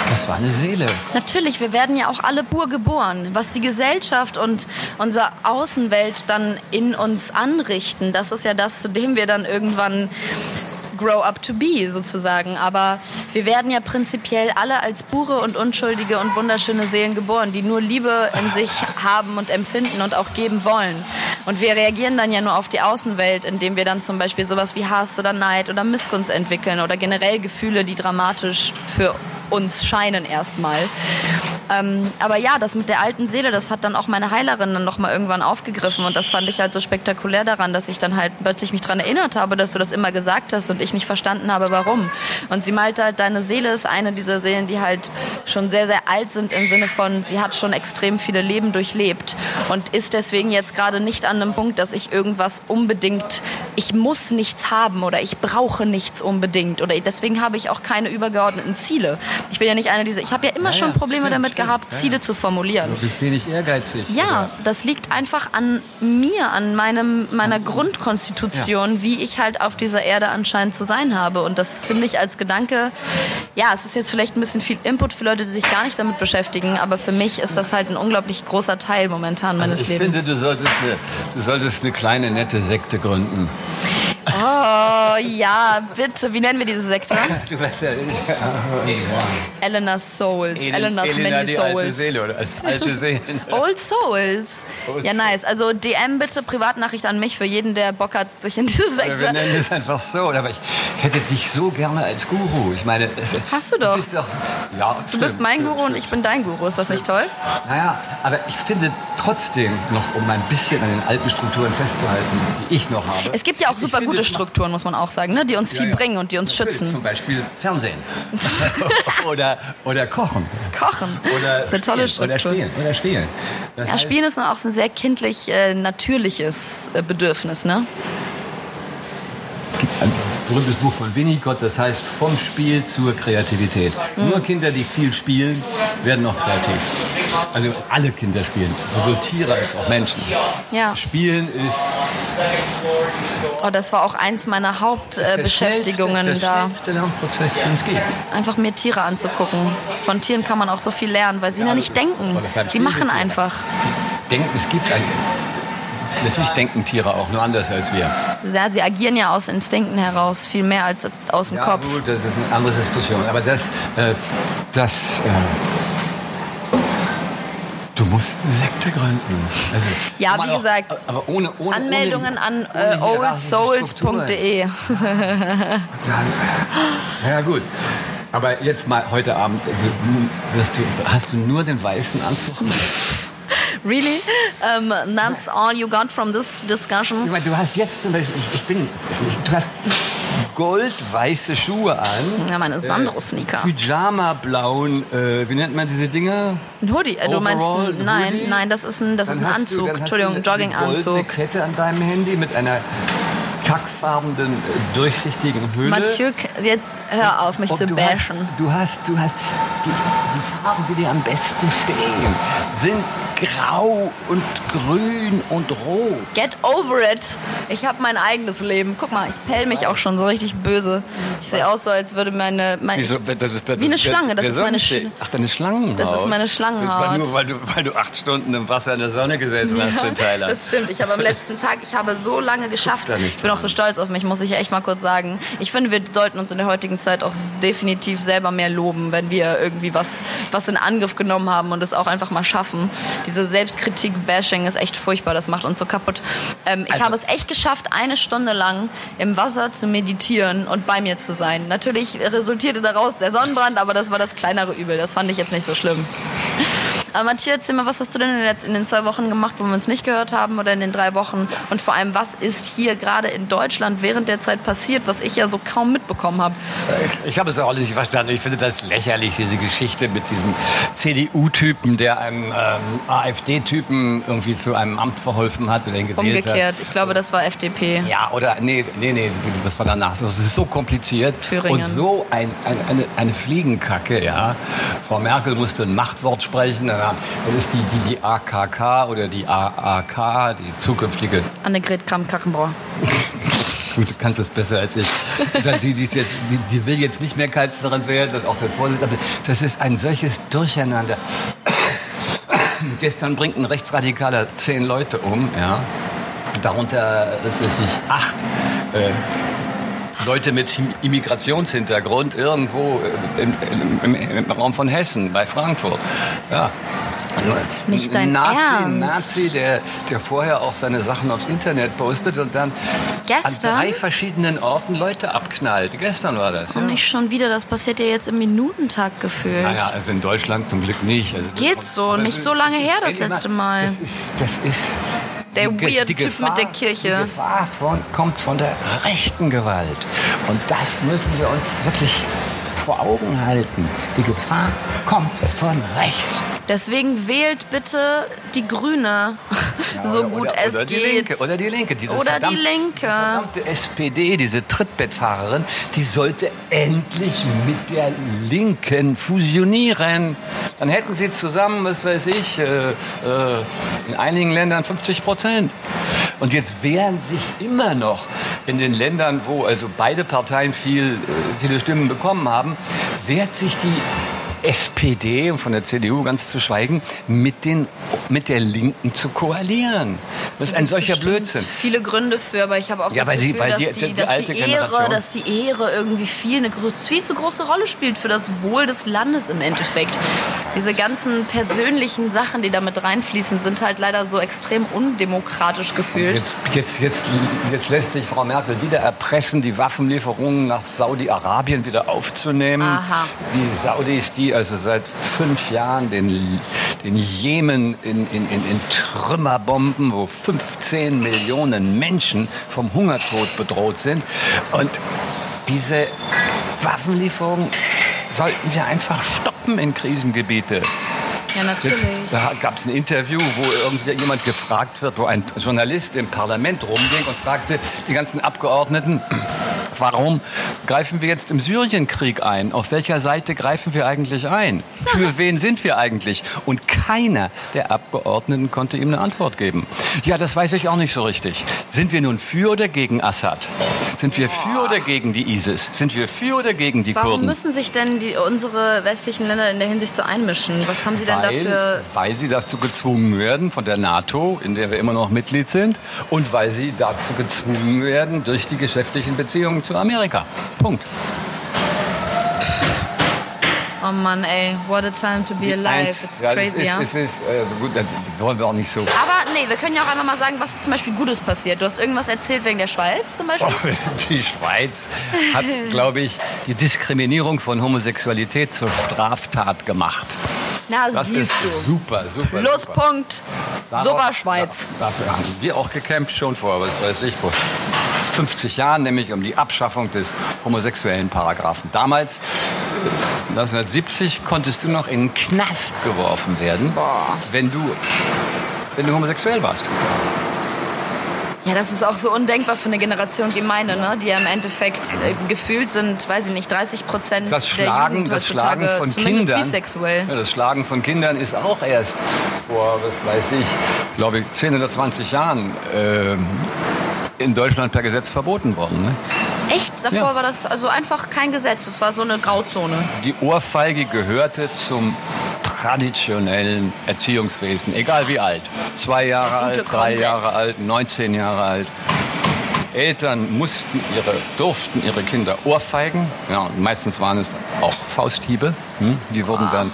das war eine Seele. Natürlich, wir werden ja auch alle pur geboren. Was die Gesellschaft und unsere Außenwelt dann in uns anrichten, das ist ja das, zu dem wir dann irgendwann grow up to be sozusagen. Aber wir werden ja prinzipiell alle als pure und unschuldige und wunderschöne Seelen geboren, die nur Liebe in sich haben und empfinden und auch geben wollen. Und wir reagieren dann ja nur auf die Außenwelt, indem wir dann zum Beispiel sowas wie Hass oder Neid oder Missgunst entwickeln oder generell Gefühle, die dramatisch für uns scheinen erstmal. Ähm, aber ja, das mit der alten Seele, das hat dann auch meine Heilerin dann nochmal irgendwann aufgegriffen und das fand ich halt so spektakulär daran, dass ich dann halt plötzlich mich daran erinnert habe, dass du das immer gesagt hast und ich nicht verstanden habe, warum. Und sie meinte halt, deine Seele ist eine dieser Seelen, die halt schon sehr, sehr alt sind im Sinne von, sie hat schon extrem viele Leben durchlebt und ist deswegen jetzt gerade nicht an einem Punkt, dass ich irgendwas unbedingt, ich muss nichts haben oder ich brauche nichts unbedingt oder deswegen habe ich auch keine übergeordneten Ziele. Ich bin ja nicht eine dieser, ich habe ja immer Ja, schon Probleme stimmt, damit stimmt. gehabt, Ziele zu formulieren. Du bist wenig ehrgeizig. Ja, oder? das liegt einfach an mir, an meinem, meiner Grundkonstitution, wie ich halt auf dieser Erde anscheinend zu sein habe. Und das finde ich als Gedanke, ja, es ist jetzt vielleicht ein bisschen viel Input für Leute, die sich gar nicht damit beschäftigen, aber für mich ist das halt ein unglaublich großer Teil momentan meines Also ich Lebens. finde, du solltest, eine, du solltest eine kleine, nette Sekte gründen. Oh, ja, bitte. Wie nennen wir diese Sekte? Du weißt ja, Elena's Souls. Elena's Elena, Many die alte Souls. Seele oder alte Seelen. Old Souls. Old ja, nice. Also DM bitte, Privatnachricht an mich für jeden, der Bock hat, sich in diese Wir Sekte... nennen es einfach so. Aber ich hätte dich so gerne als Guru. Ich meine, Hast du doch. bist doch ja, Du bist mein Guru und ich bin dein Guru. Ist das nicht toll? Naja, aber ich finde trotzdem noch, um ein bisschen an den alten Strukturen festzuhalten, die ich noch habe. Es gibt ja auch super finde, gute Strukturen, muss man auch sagen, ne? die uns viel ja. bringen und die uns Natürlich, schützen. Zum Beispiel Fernsehen. oder, oder Kochen. Kochen. Oder das ist eine tolle Spielen. Oder Struktur. Spielen. Oder Spielen. Das Ja, heißt, Spielen ist auch ein sehr kindlich, äh, natürliches äh, Bedürfnis, ne? Es gibt ein berühmtes Buch von Winnicott, das heißt Vom Spiel zur Kreativität. Mhm. Nur Kinder, die viel spielen, werden noch kreativ. Also alle Kinder spielen, sowohl Tiere als auch Menschen. Ja. Spielen ist Oh, das war auch eins meiner Hauptbeschäftigungen der da. schnellste Lernprozess, den es gibt. Einfach mir Tiere anzugucken. Von Tieren kann man auch so viel lernen, weil sie ja nicht denken. Sie machen einfach. Die denken, es gibt ein. Natürlich denken Tiere auch nur anders als wir. Ja, sie agieren ja aus Instinkten heraus, viel mehr als aus dem Ja, Kopf. gut, das ist eine andere Diskussion. Aber das, äh, das, äh, du musst eine Sekte gründen. Also, Ja, wie gesagt, aber ohne, ohne Anmeldungen ohne, an äh, oldsouls.de. Ja gut. Aber jetzt mal heute Abend, also, du, hast du nur den weißen Anzug? Really? Um, that's all you got from this discussion? Du hast jetzt zum Beispiel, ich, ich bin, du hast goldweiße Schuhe an. Ja, meine Sandro-Sneaker. Pyjama-blauen, äh, wie nennt man diese Dinger? Ein Hoodie. Äh, du meinst, ein- ein nein, Hoodie? nein, das ist ein, das ist Dann ein hast du- Anzug. hast Entschuldigung, du eine- Eine Jogginganzug. goldene Kette an deinem Handy mit einer kackfarbenen, äh, durchsichtigen Hülle. Mathieu, jetzt hör auf, mich Und zu du bashen. Hast, du hast, du hast die, die Farben, die dir am besten stehen, sind grau und grün und rot. Get over it. Ich habe mein eigenes Leben. Guck mal, ich pell mich auch schon so richtig böse. Ich sehe aus so, als würde meine... meine Wieso? Das ist, das Wie eine ist Schlange, das ist meine. Sch- Ach, deine Schlangenhaut. Das ist meine Das war Schlangenhaut. nur, weil du, weil du acht Stunden im Wasser in der Sonne gesessen hast in Thailand. Das stimmt. Ich habe am letzten Tag, ich habe so lange geschafft. Ich bin auch so stolz auf mich, muss ich echt mal kurz sagen. Ich finde, wir sollten uns in der heutigen Zeit auch definitiv selber mehr loben, wenn wir irgendwie was, was in Angriff genommen haben und es auch einfach mal schaffen. Diese Selbstkritik-Bashing ist echt furchtbar, das macht uns so kaputt. Ähm, ich Also- habe es echt geschafft, eine Stunde lang im Wasser zu meditieren und bei mir zu sein. Natürlich resultierte daraus der Sonnenbrand, aber das war das kleinere Übel. Das fand ich jetzt nicht so schlimm. Aber Matthias, erzähl mal, was hast du denn in den letz- in den zwei Wochen gemacht, wo wir uns nicht gehört haben oder in den drei Wochen? Und vor allem, was ist hier gerade in Deutschland während der Zeit passiert, was ich ja so kaum mitbekommen habe? Ich habe es auch nicht verstanden. Ich finde das lächerlich, diese Geschichte mit diesem CDU-Typen, der einem ähm, AfD-Typen irgendwie zu einem Amt verholfen hat den gewählt Umgekehrt. hat. Ich glaube, das war FDP. Ja, oder nee, nee, nee, das war danach. Das ist so kompliziert Thüringen. und so ein, ein, eine, eine Fliegenkacke, ja. Frau Merkel musste ein Machtwort sprechen, dann dann ist die, die, die AKK oder die AAK, die zukünftige Annegret Kramp-Karrenbauer. Gut, du kannst es besser als ich. Die, die, jetzt, die, die will jetzt nicht mehr Kanzlerin werden und auch der Vorsitzende. Das ist ein solches Durcheinander. Gestern bringt ein Rechtsradikaler zehn Leute um, ja. Darunter, was weiß ich, acht äh, Leute mit Immigrationshintergrund irgendwo äh, im, im, im, Raum von Hessen, bei Frankfurt. Ja. Nicht dein ein Nazi, ein Ernst? Nazi der, der vorher auch seine Sachen aufs Internet postet und dann an Gestern? drei verschiedenen Orten Leute abknallt. Gestern war das. Ja. Und nicht schon wieder, das passiert ja jetzt im Minutentakt gefühlt. Naja, also in Deutschland zum Glück nicht. Also Geht so, nicht so lange her, das letzte Mal. Das ist, das ist Der die weird die Typ Gefahr, mit der Kirche. Die Gefahr von, kommt von der rechten Gewalt. Und das müssen wir uns wirklich vor Augen halten. Die Gefahr kommt von rechts. Deswegen wählt bitte die Grüne, so oder, gut oder, es oder die geht. Linke, oder die Linke. Diese Oder die Linke. Die verdammte SPD, diese Trittbettfahrerin, die sollte endlich mit der Linken fusionieren. Dann hätten sie zusammen, was weiß ich, äh, äh, in einigen Ländern 50 Prozent. Und jetzt wehren sich immer noch in den Ländern, wo also beide Parteien viel, äh, viele Stimmen bekommen haben, wehrt sich die SPD und von der CDU ganz zu schweigen, mit, den, mit der Linken zu koalieren. Das ist ein solcher Blödsinn. Viele Gründe für, aber ich habe auch Ja, das die- Gefühl, weil dass, die- die, die dass, alte die Ehre, Generation- dass die Ehre irgendwie viel, eine viel zu große Rolle spielt für das Wohl des Landes im Endeffekt. Diese ganzen persönlichen Sachen, die da mit reinfließen, sind halt leider so extrem undemokratisch gefühlt. Jetzt, jetzt, jetzt, jetzt lässt sich Frau Merkel wieder erpressen, die Waffenlieferungen nach Saudi-Arabien wieder aufzunehmen. Aha. Die Saudis, die also seit fünf Jahren den, den Jemen in, in, in, in Trümmer bomben, wo 15 Millionen Menschen vom Hungertod bedroht sind. Und diese Waffenlieferungen sollten wir einfach stoppen in Krisengebiete. Ja, natürlich. Jetzt, da gab es ein Interview, wo irgendjemand gefragt wird, wo ein Journalist im Parlament rumging und fragte die ganzen Abgeordneten, warum greifen wir jetzt im Syrienkrieg ein? Auf welcher Seite greifen wir eigentlich ein? Für wen sind wir eigentlich? Und keiner der Abgeordneten konnte ihm eine Antwort geben. Ja, das weiß ich auch nicht so richtig. Sind wir nun für oder gegen Assad? Sind wir für oder gegen die ISIS? Sind wir für oder gegen die Warum Kurden? müssen sich denn die, unsere westlichen Länder in der Hinsicht so einmischen? Was haben sie denn weil, dafür? weil sie dazu gezwungen werden von der NATO, in der wir immer noch Mitglied sind, und weil sie dazu gezwungen werden durch die geschäftlichen Beziehungen zu Amerika. Punkt. Oh Mann, ey, what a time to be alive. Eins- It's ja, crazy, ja. ist, es ist, äh, gut, das wollen wir auch nicht so. Aber nee, wir können ja auch einfach mal sagen, was ist zum Beispiel Gutes passiert. Du hast irgendwas erzählt wegen der Schweiz zum Beispiel. Oh, Die Schweiz hat, glaube ich, die Diskriminierung von Homosexualität zur Straftat gemacht. Na, Das siehst du. super, super. Pluspunkt. Super Schweiz. Da, dafür haben wir auch gekämpft, schon vor, was weiß ich, vor 50 Jahren, nämlich um die Abschaffung des homosexuellen Paragraphen. Damals, 1970, konntest du noch in den Knast geworfen werden, wenn du, wenn du homosexuell warst. Ja, das ist auch so undenkbar für eine Generation wie meine, ne? die ja im Endeffekt äh, gefühlt sind, weiß ich nicht, 30 Prozent Das der Schlagen, Jugend das Schlagen von Kindern. bisexuell. Ja, das Schlagen von Kindern ist auch erst vor, was weiß ich, glaube ich, 10 oder 20 Jahren ähm, in Deutschland per Gesetz verboten worden. Ne? Echt? Davor Ja. war das also einfach kein Gesetz, es war so eine Grauzone. Die Ohrfeige gehörte zum traditionellen Erziehungswesen, egal wie alt. Zwei Jahre alt, drei. Jahre alt, 19 Jahre alt. Eltern mussten ihre, durften ihre Kinder ohrfeigen. Ja, meistens waren es auch Fausthiebe. Hm? Die wurden dann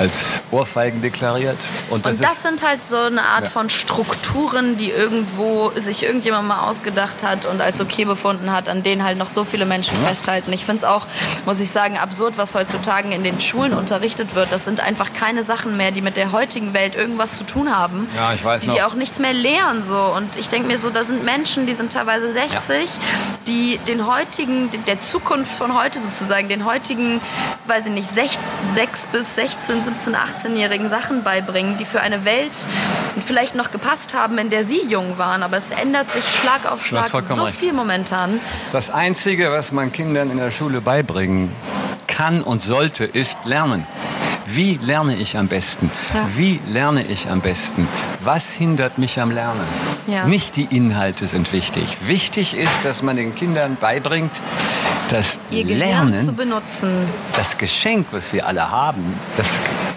als Ohrfeigen deklariert. Und das, Und das sind halt so eine Art Ja. von Strukturen, die irgendwo sich irgendjemand mal ausgedacht hat und als okay befunden hat, an denen halt noch so viele Menschen festhalten. Ich finde es auch, muss ich sagen, absurd, was heutzutage in den Schulen unterrichtet wird. Das sind einfach keine Sachen mehr, die mit der heutigen Welt irgendwas zu tun haben. Ja, ich weiß die noch. dir auch nichts mehr lehren. So. Und ich denke mir so, da sind Menschen, die sind teilweise 60, die den heutigen, der Zukunft von heute sozusagen, den heutigen, weiß ich nicht, 6, 6 bis 16, 17, 18-jährigen Sachen beibringen, die für eine Welt vielleicht noch gepasst haben, in der sie jung waren. Aber es ändert sich Schlag auf Schlag so recht. viel momentan. das Einzige, was man Kindern in der Schule beibringen kann und sollte, ist Lernen. Wie lerne ich am besten? Ja. Wie lerne ich am besten? Was hindert mich am Lernen? Ja. Nicht die Inhalte sind wichtig. Wichtig ist, dass man den Kindern beibringt, dass Ihr Gehirn zu Lernen, benutzen. das Geschenk, was wir alle haben, das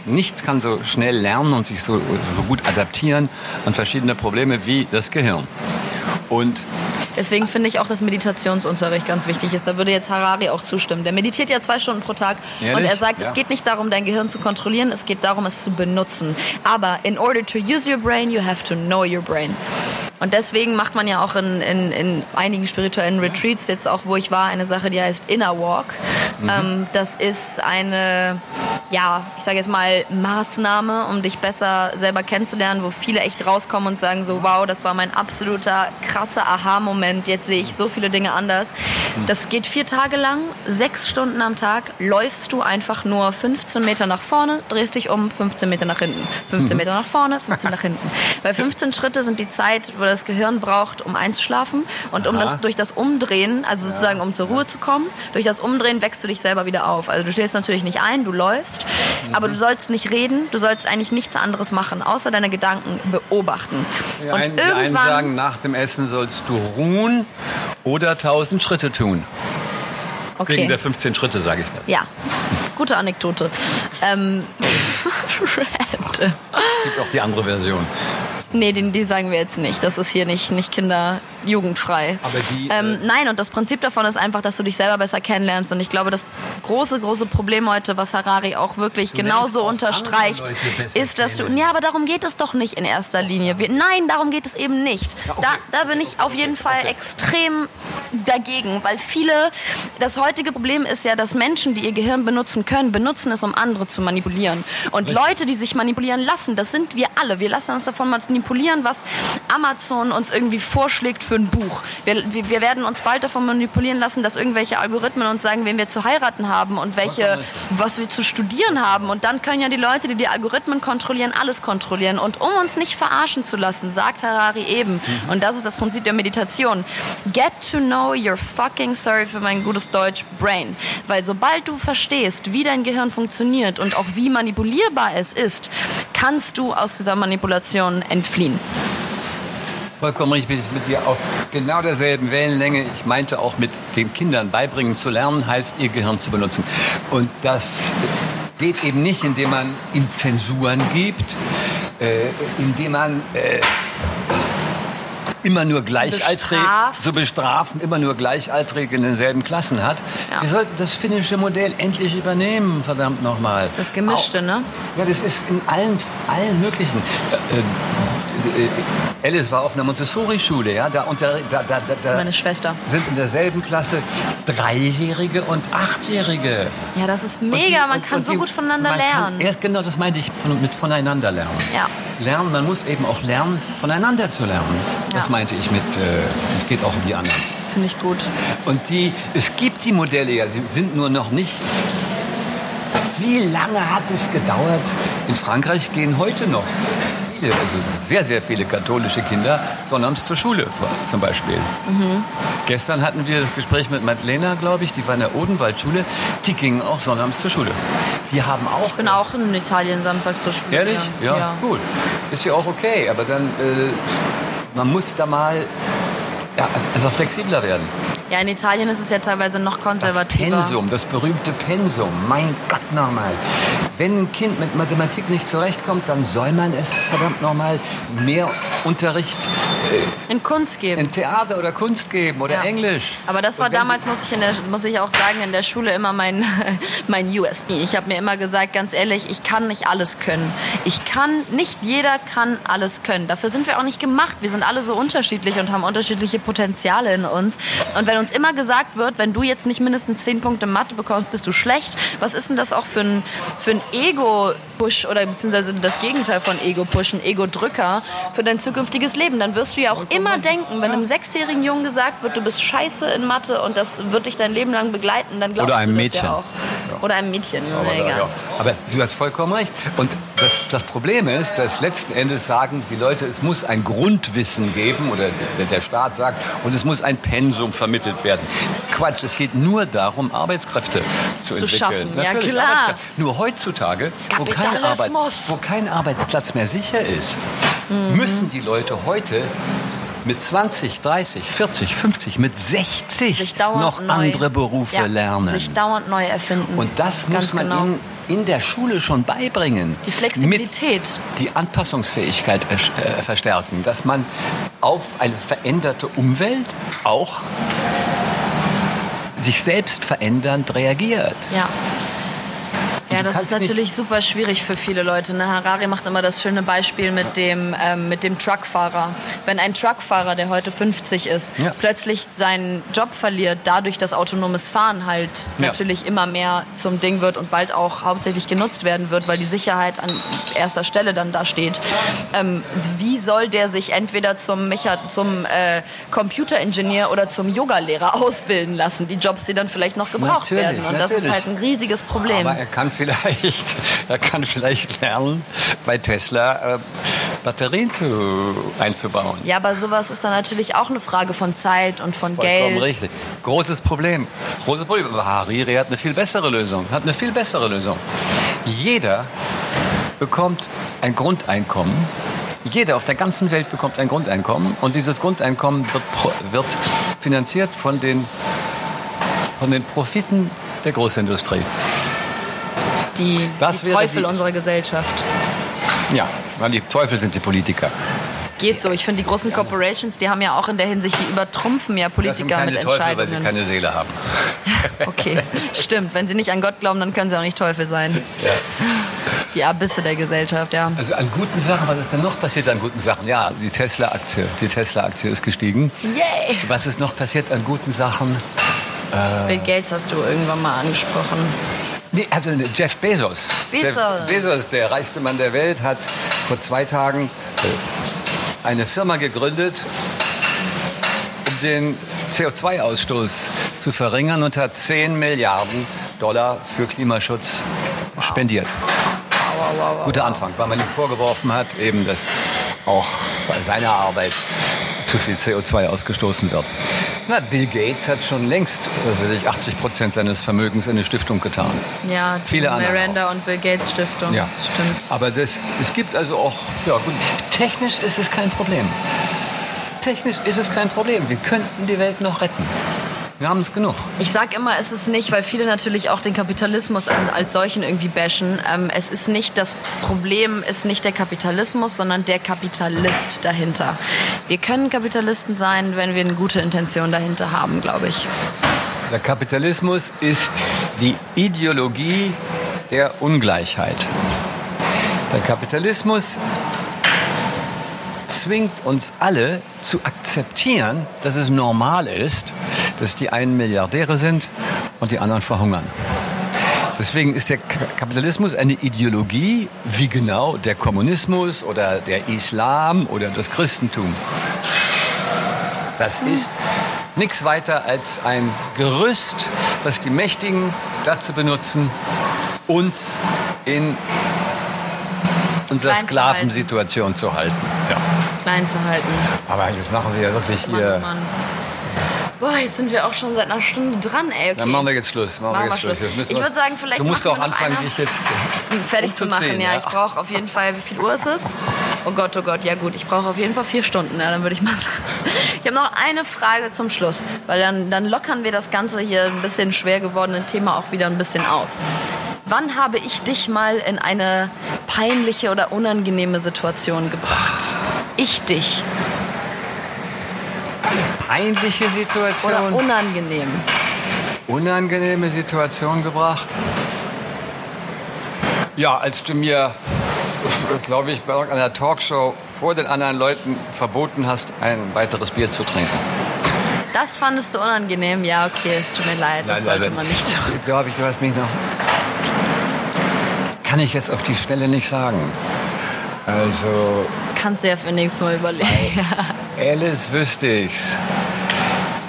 nichts kann so schnell lernen und sich so, so gut adaptieren an verschiedene Probleme wie das Gehirn. Und Deswegen finde ich auch, dass Meditationsunterricht ganz wichtig ist. Da würde jetzt Harari auch zustimmen. Der meditiert ja zwei Stunden pro Tag Ehrlich? und er sagt, Ja. es geht nicht darum, dein Gehirn zu kontrollieren, es geht darum, es zu benutzen. Aber in order to use your brain, you have to know your brain. Und deswegen macht man ja auch in, in, in einigen spirituellen Retreats, jetzt auch wo ich war, eine Sache, die heißt Inner Walk. Ähm, das ist eine, ja, ich sage jetzt mal, Maßnahme, um dich besser selber kennenzulernen, wo viele echt rauskommen und sagen so, wow, das war mein absoluter krasser Aha-Moment, jetzt sehe ich so viele Dinge anders. Das geht vier Tage lang, sechs Stunden am Tag, läufst du einfach nur 15 Meter nach vorne, drehst dich um, 15 Meter nach hinten, 15 Meter nach vorne, 15 nach hinten. Weil 15 Schritte sind die Zeit, wo das Gehirn braucht, um einzuschlafen und um Aha. das durch das Umdrehen, also sozusagen um zur Ruhe zu kommen, durch das Umdrehen wächst du dich selber wieder auf. Also du stehst natürlich nicht ein, du läufst, aber du sollst nicht reden, du sollst eigentlich nichts anderes machen, außer deine Gedanken beobachten. Die und einen, die einen irgendwann sagen, nach dem Essen sollst du ruhen oder tausend Schritte tun. Wegen okay. der 15 Schritte, sage ich das. Ja, gute Anekdote. Ähm. Es gibt auch die andere Version. Nee, den, die sagen wir jetzt nicht. Das ist hier nicht, nicht kinderjugendfrei. Aber die, ähm, äh, nein, und das Prinzip davon ist einfach, dass du dich selber besser kennenlernst. Und ich glaube, das große, große Problem heute, was Harari auch wirklich genauso auch unterstreicht, ist, dass du. Ja, aber darum geht es doch nicht in erster Linie. Wir, nein, darum geht es eben nicht. Da, da bin ich auf jeden Fall extrem dagegen, weil viele. Das heutige Problem ist ja, dass Menschen, die ihr Gehirn benutzen können, benutzen es, um andere zu manipulieren. Und Leute, die sich manipulieren lassen, das sind wir alle. Wir lassen uns davon manipulieren, was Amazon uns irgendwie vorschlägt für ein Buch. Wir, wir werden uns bald davon manipulieren lassen, dass irgendwelche Algorithmen uns sagen, wen wir zu heiraten haben und welche, was wir zu studieren haben. Und dann können ja die Leute, die die Algorithmen kontrollieren, alles kontrollieren. Und um uns nicht verarschen zu lassen, sagt Harari eben, mhm. und das ist das Prinzip der Meditation, get to know your fucking, sorry für mein gutes Deutsch, brain. Weil sobald du verstehst, wie dein Gehirn funktioniert und auch wie manipulierbar es ist, kannst du aus dieser Manipulation entfliehen vollkommen richtig, bin ich mit dir auf genau derselben Wellenlänge. Ich meinte auch mit den Kindern beibringen zu lernen, heißt ihr Gehirn zu benutzen. Und das geht eben nicht, indem man ihnen Zensuren gibt, äh, indem man äh, immer nur Gleichaltrige, so bestrafen, immer nur Gleichaltrige in denselben Klassen hat. Ja. Wir sollten das finnische Modell endlich übernehmen, verdammt nochmal. Das Gemischte, Auch, ne? Ja, das ist in allen, allen möglichen. Äh, äh Alice war auf einer Montessori-Schule, ja, da, unter, da, da, da, Meine Schwester. sind in derselben Klasse Dreijährige und Achtjährige. Ja, das ist mega, die, man kann so die, gut voneinander lernen. Kann, genau, das meinte ich von, mit voneinander lernen. Ja. Lernen, man muss eben auch lernen, voneinander zu lernen. Ja. Das meinte ich mit, äh, es geht auch um die anderen. Finde ich gut. Und die, es gibt die Modelle ja, sie sind nur noch nicht wie lange hat es gedauert? In Frankreich gehen heute noch viele, also sehr, sehr viele katholische Kinder sonnabends zur Schule zum Beispiel. Mhm. Gestern hatten wir das Gespräch mit Madlena, glaube ich, die war in der Odenwaldschule. Die gingen auch sonnabends zur Schule. Die haben auch... Ich bin auch in Italien Samstag zur Schule. Ehrlich? Ja, ja. gut. Ist ja auch okay, aber dann, äh, man muss da mal ja, einfach flexibler werden. Ja, in Italien ist es ja teilweise noch konservativer. Das Pensum, das berühmte Pensum. Mein Gott nochmal. Wenn ein Kind mit Mathematik nicht zurechtkommt, dann soll man es verdammt nochmal mehr Unterricht äh, in Kunst geben. In Theater oder Kunst geben oder ja. Englisch. Aber das war damals, muss ich, in der, muss ich auch sagen, in der Schule immer mein, mein USP. Ich habe mir immer gesagt, ganz ehrlich, ich kann nicht alles können. Ich kann, nicht jeder kann alles können. Dafür sind wir auch nicht gemacht. Wir sind alle so unterschiedlich und haben unterschiedliche Potenziale in uns. Und wenn uns immer gesagt wird, wenn du jetzt nicht mindestens zehn Punkte Mathe bekommst, bist du schlecht. Was ist denn das auch für ein, für ein Ego-Push oder beziehungsweise das Gegenteil von Ego-Push, ein Ego-Drücker für dein zukünftiges Leben? Dann wirst du ja auch immer denken, wenn einem sechsjährigen Jungen gesagt wird, du bist scheiße in Mathe und das wird dich dein Leben lang begleiten, dann glaubst oder einem du das Mädchen. ja auch. Oder einem Mädchen, ja, aber, ja. aber du hast vollkommen recht. Und das, das, Problem ist, dass letzten Endes sagen die Leute, es muss ein Grundwissen geben oder der, der Staat sagt, und es muss ein Pensum vermittelt werden. Quatsch, es geht nur darum, Arbeitskräfte zu, zu entwickeln. Schaffen. Ja, klar. Nur heutzutage, wo kein, Arbeit, wo kein Arbeitsplatz mehr sicher ist, mhm. müssen die Leute heute mit 20, 30, 40, 50, mit 60 noch neu, andere Berufe ja, lernen. Sich dauernd neu erfinden. Und das muss man genau. ihnen in der Schule schon beibringen. Die Flexibilität. die Anpassungsfähigkeit äh, verstärken, dass man auf eine veränderte Umwelt auch sich selbst verändernd reagiert. Ja. Ja, das ist natürlich super schwierig für viele Leute. Ne? Harari macht immer das schöne Beispiel mit dem, ähm, mit dem Truckfahrer. Wenn ein Truckfahrer, der heute 50 ist, ja. plötzlich seinen Job verliert, dadurch, dass autonomes Fahren halt ja. natürlich immer mehr zum Ding wird und bald auch hauptsächlich genutzt werden wird, weil die Sicherheit an erster Stelle dann da steht. Ähm, wie soll der sich entweder zum, Mecha zum äh, Computeringenieur oder zum Yogalehrer ausbilden lassen? Die Jobs, die dann vielleicht noch gebraucht natürlich, werden. Und natürlich. das ist halt ein riesiges Problem. Aber er kann vielleicht, er kann vielleicht lernen, bei Tesla äh, Batterien zu, einzubauen. Ja, aber sowas ist dann natürlich auch eine Frage von Zeit und von Vollkommen Geld. richtig. Großes Problem. Großes Problem. Aber Hariri hat eine viel bessere Lösung. Hat eine viel bessere Lösung. Jeder bekommt ein Grundeinkommen. Jeder auf der ganzen Welt bekommt ein Grundeinkommen und dieses Grundeinkommen wird, wird finanziert von den, von den Profiten der Großindustrie die, die Teufel die, unserer Gesellschaft. Ja, weil die Teufel sind die Politiker. Geht so. Ich finde, die großen Corporations, die haben ja auch in der Hinsicht, die übertrumpfen ja Politiker mit Teufel, Entscheidungen. weil sie keine Seele haben. okay, stimmt. Wenn sie nicht an Gott glauben, dann können sie auch nicht Teufel sein. Ja. Die Abysse der Gesellschaft, ja. Also an guten Sachen, was ist denn noch passiert an guten Sachen? Ja, die Tesla-Aktie. Die Tesla-Aktie ist gestiegen. Yay! Was ist noch passiert an guten Sachen? Bill Gates hast du irgendwann mal angesprochen. Nee, also Jeff Bezos. Bezos. Jeff Bezos, der reichste Mann der Welt, hat vor zwei Tagen, äh, eine Firma gegründet, um den CO2-Ausstoß zu verringern und hat 10 Milliarden Dollar für Klimaschutz spendiert. Guter Anfang, weil man ihm vorgeworfen hat, eben, dass auch bei seiner Arbeit zu viel CO2 ausgestoßen wird. Na, Bill Gates hat schon längst, was weiß ich, 80 Prozent seines Vermögens in eine Stiftung getan. Ja, Viele andere Miranda und Bill Gates Stiftung. Ja. Stimmt. Aber das, es gibt also auch, ja gut, technisch ist es kein Problem. Technisch ist es kein Problem. Wir könnten die Welt noch retten. Wir haben es genug. Ich sag immer, es ist nicht, weil viele natürlich auch den Kapitalismus als solchen irgendwie bashen. Ähm, es ist nicht das Problem, ist nicht der Kapitalismus, sondern der Kapitalist dahinter. Wir können Kapitalisten sein, wenn wir eine gute Intention dahinter haben, glaube ich. Der Kapitalismus ist die Ideologie der Ungleichheit. Der Kapitalismus zwingt uns alle zu akzeptieren, dass es normal ist, dass die einen Milliardäre sind und die anderen verhungern. Deswegen ist der Kapitalismus eine Ideologie, wie genau der Kommunismus oder der Islam oder das Christentum. Das ist nichts weiter als ein Gerüst, das die Mächtigen dazu benutzen, uns in unserer Sklavensituation zu halten. Ja. Klein zu halten. Aber jetzt machen wir ja wirklich Mann, hier. oh Mann. Boah, jetzt sind wir auch schon seit einer Stunde dran, ey. Okay. Dann machen wir jetzt Schluss. Machen, Machen wir jetzt Schluss. Schluss. Ich wir- würd sagen, vielleicht Du musst auch anfangen, dich jetzt fertig zu machen. umzuziehen, Ja, ich brauche auf jeden Fall, wie viel Uhr ist es? Oh Gott, oh Gott, ja gut, ich brauche auf jeden Fall vier Stunden, ja, dann würde ich mal sagen. Ich habe noch eine Frage zum Schluss, weil dann, dann lockern wir das Ganze hier ein bisschen schwer gewordene Thema auch wieder ein bisschen auf. Wann habe ich dich mal in eine peinliche oder unangenehme Situation gebracht? Ich dich. Peinliche Oder Situation, unangenehm. unangenehme Situation gebracht. Ja, als du mir, glaube ich, bei irgendeiner Talkshow vor den anderen Leuten verboten hast, ein weiteres Bier zu trinken. Das fandest du unangenehm? Ja, okay, es tut mir leid, das sollte man nicht tun. Glaube ich, du hast mich noch. Kann ich jetzt auf die Stelle nicht sagen. Also, Kannst du ja für nächstes Mal überlegen. Alice wüsste ich's.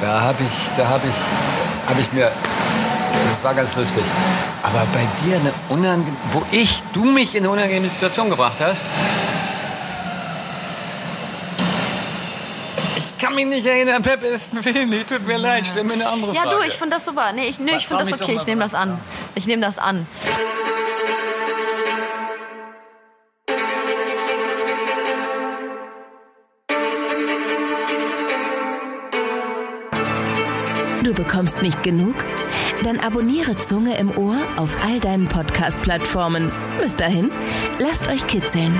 Da habe ich, da habe ich, habe ich mir, das war ganz lustig. Aber bei dir eine unangenehme, wo ich, du mich in eine unangenehme Situation gebracht hast. Ich kann mich nicht erinnern, Peppe, es nee, tut mir leid, stell mir eine andere Ja, Frage. du, ich finde das super. Nee, ich, nee, ich finde das okay. Ich nehme das an. Ich nehme das an. Du bekommst nicht genug? Dann abonniere Zunge im Ohr auf all deinen Podcast-Plattformen. Bis dahin, lasst euch kitzeln.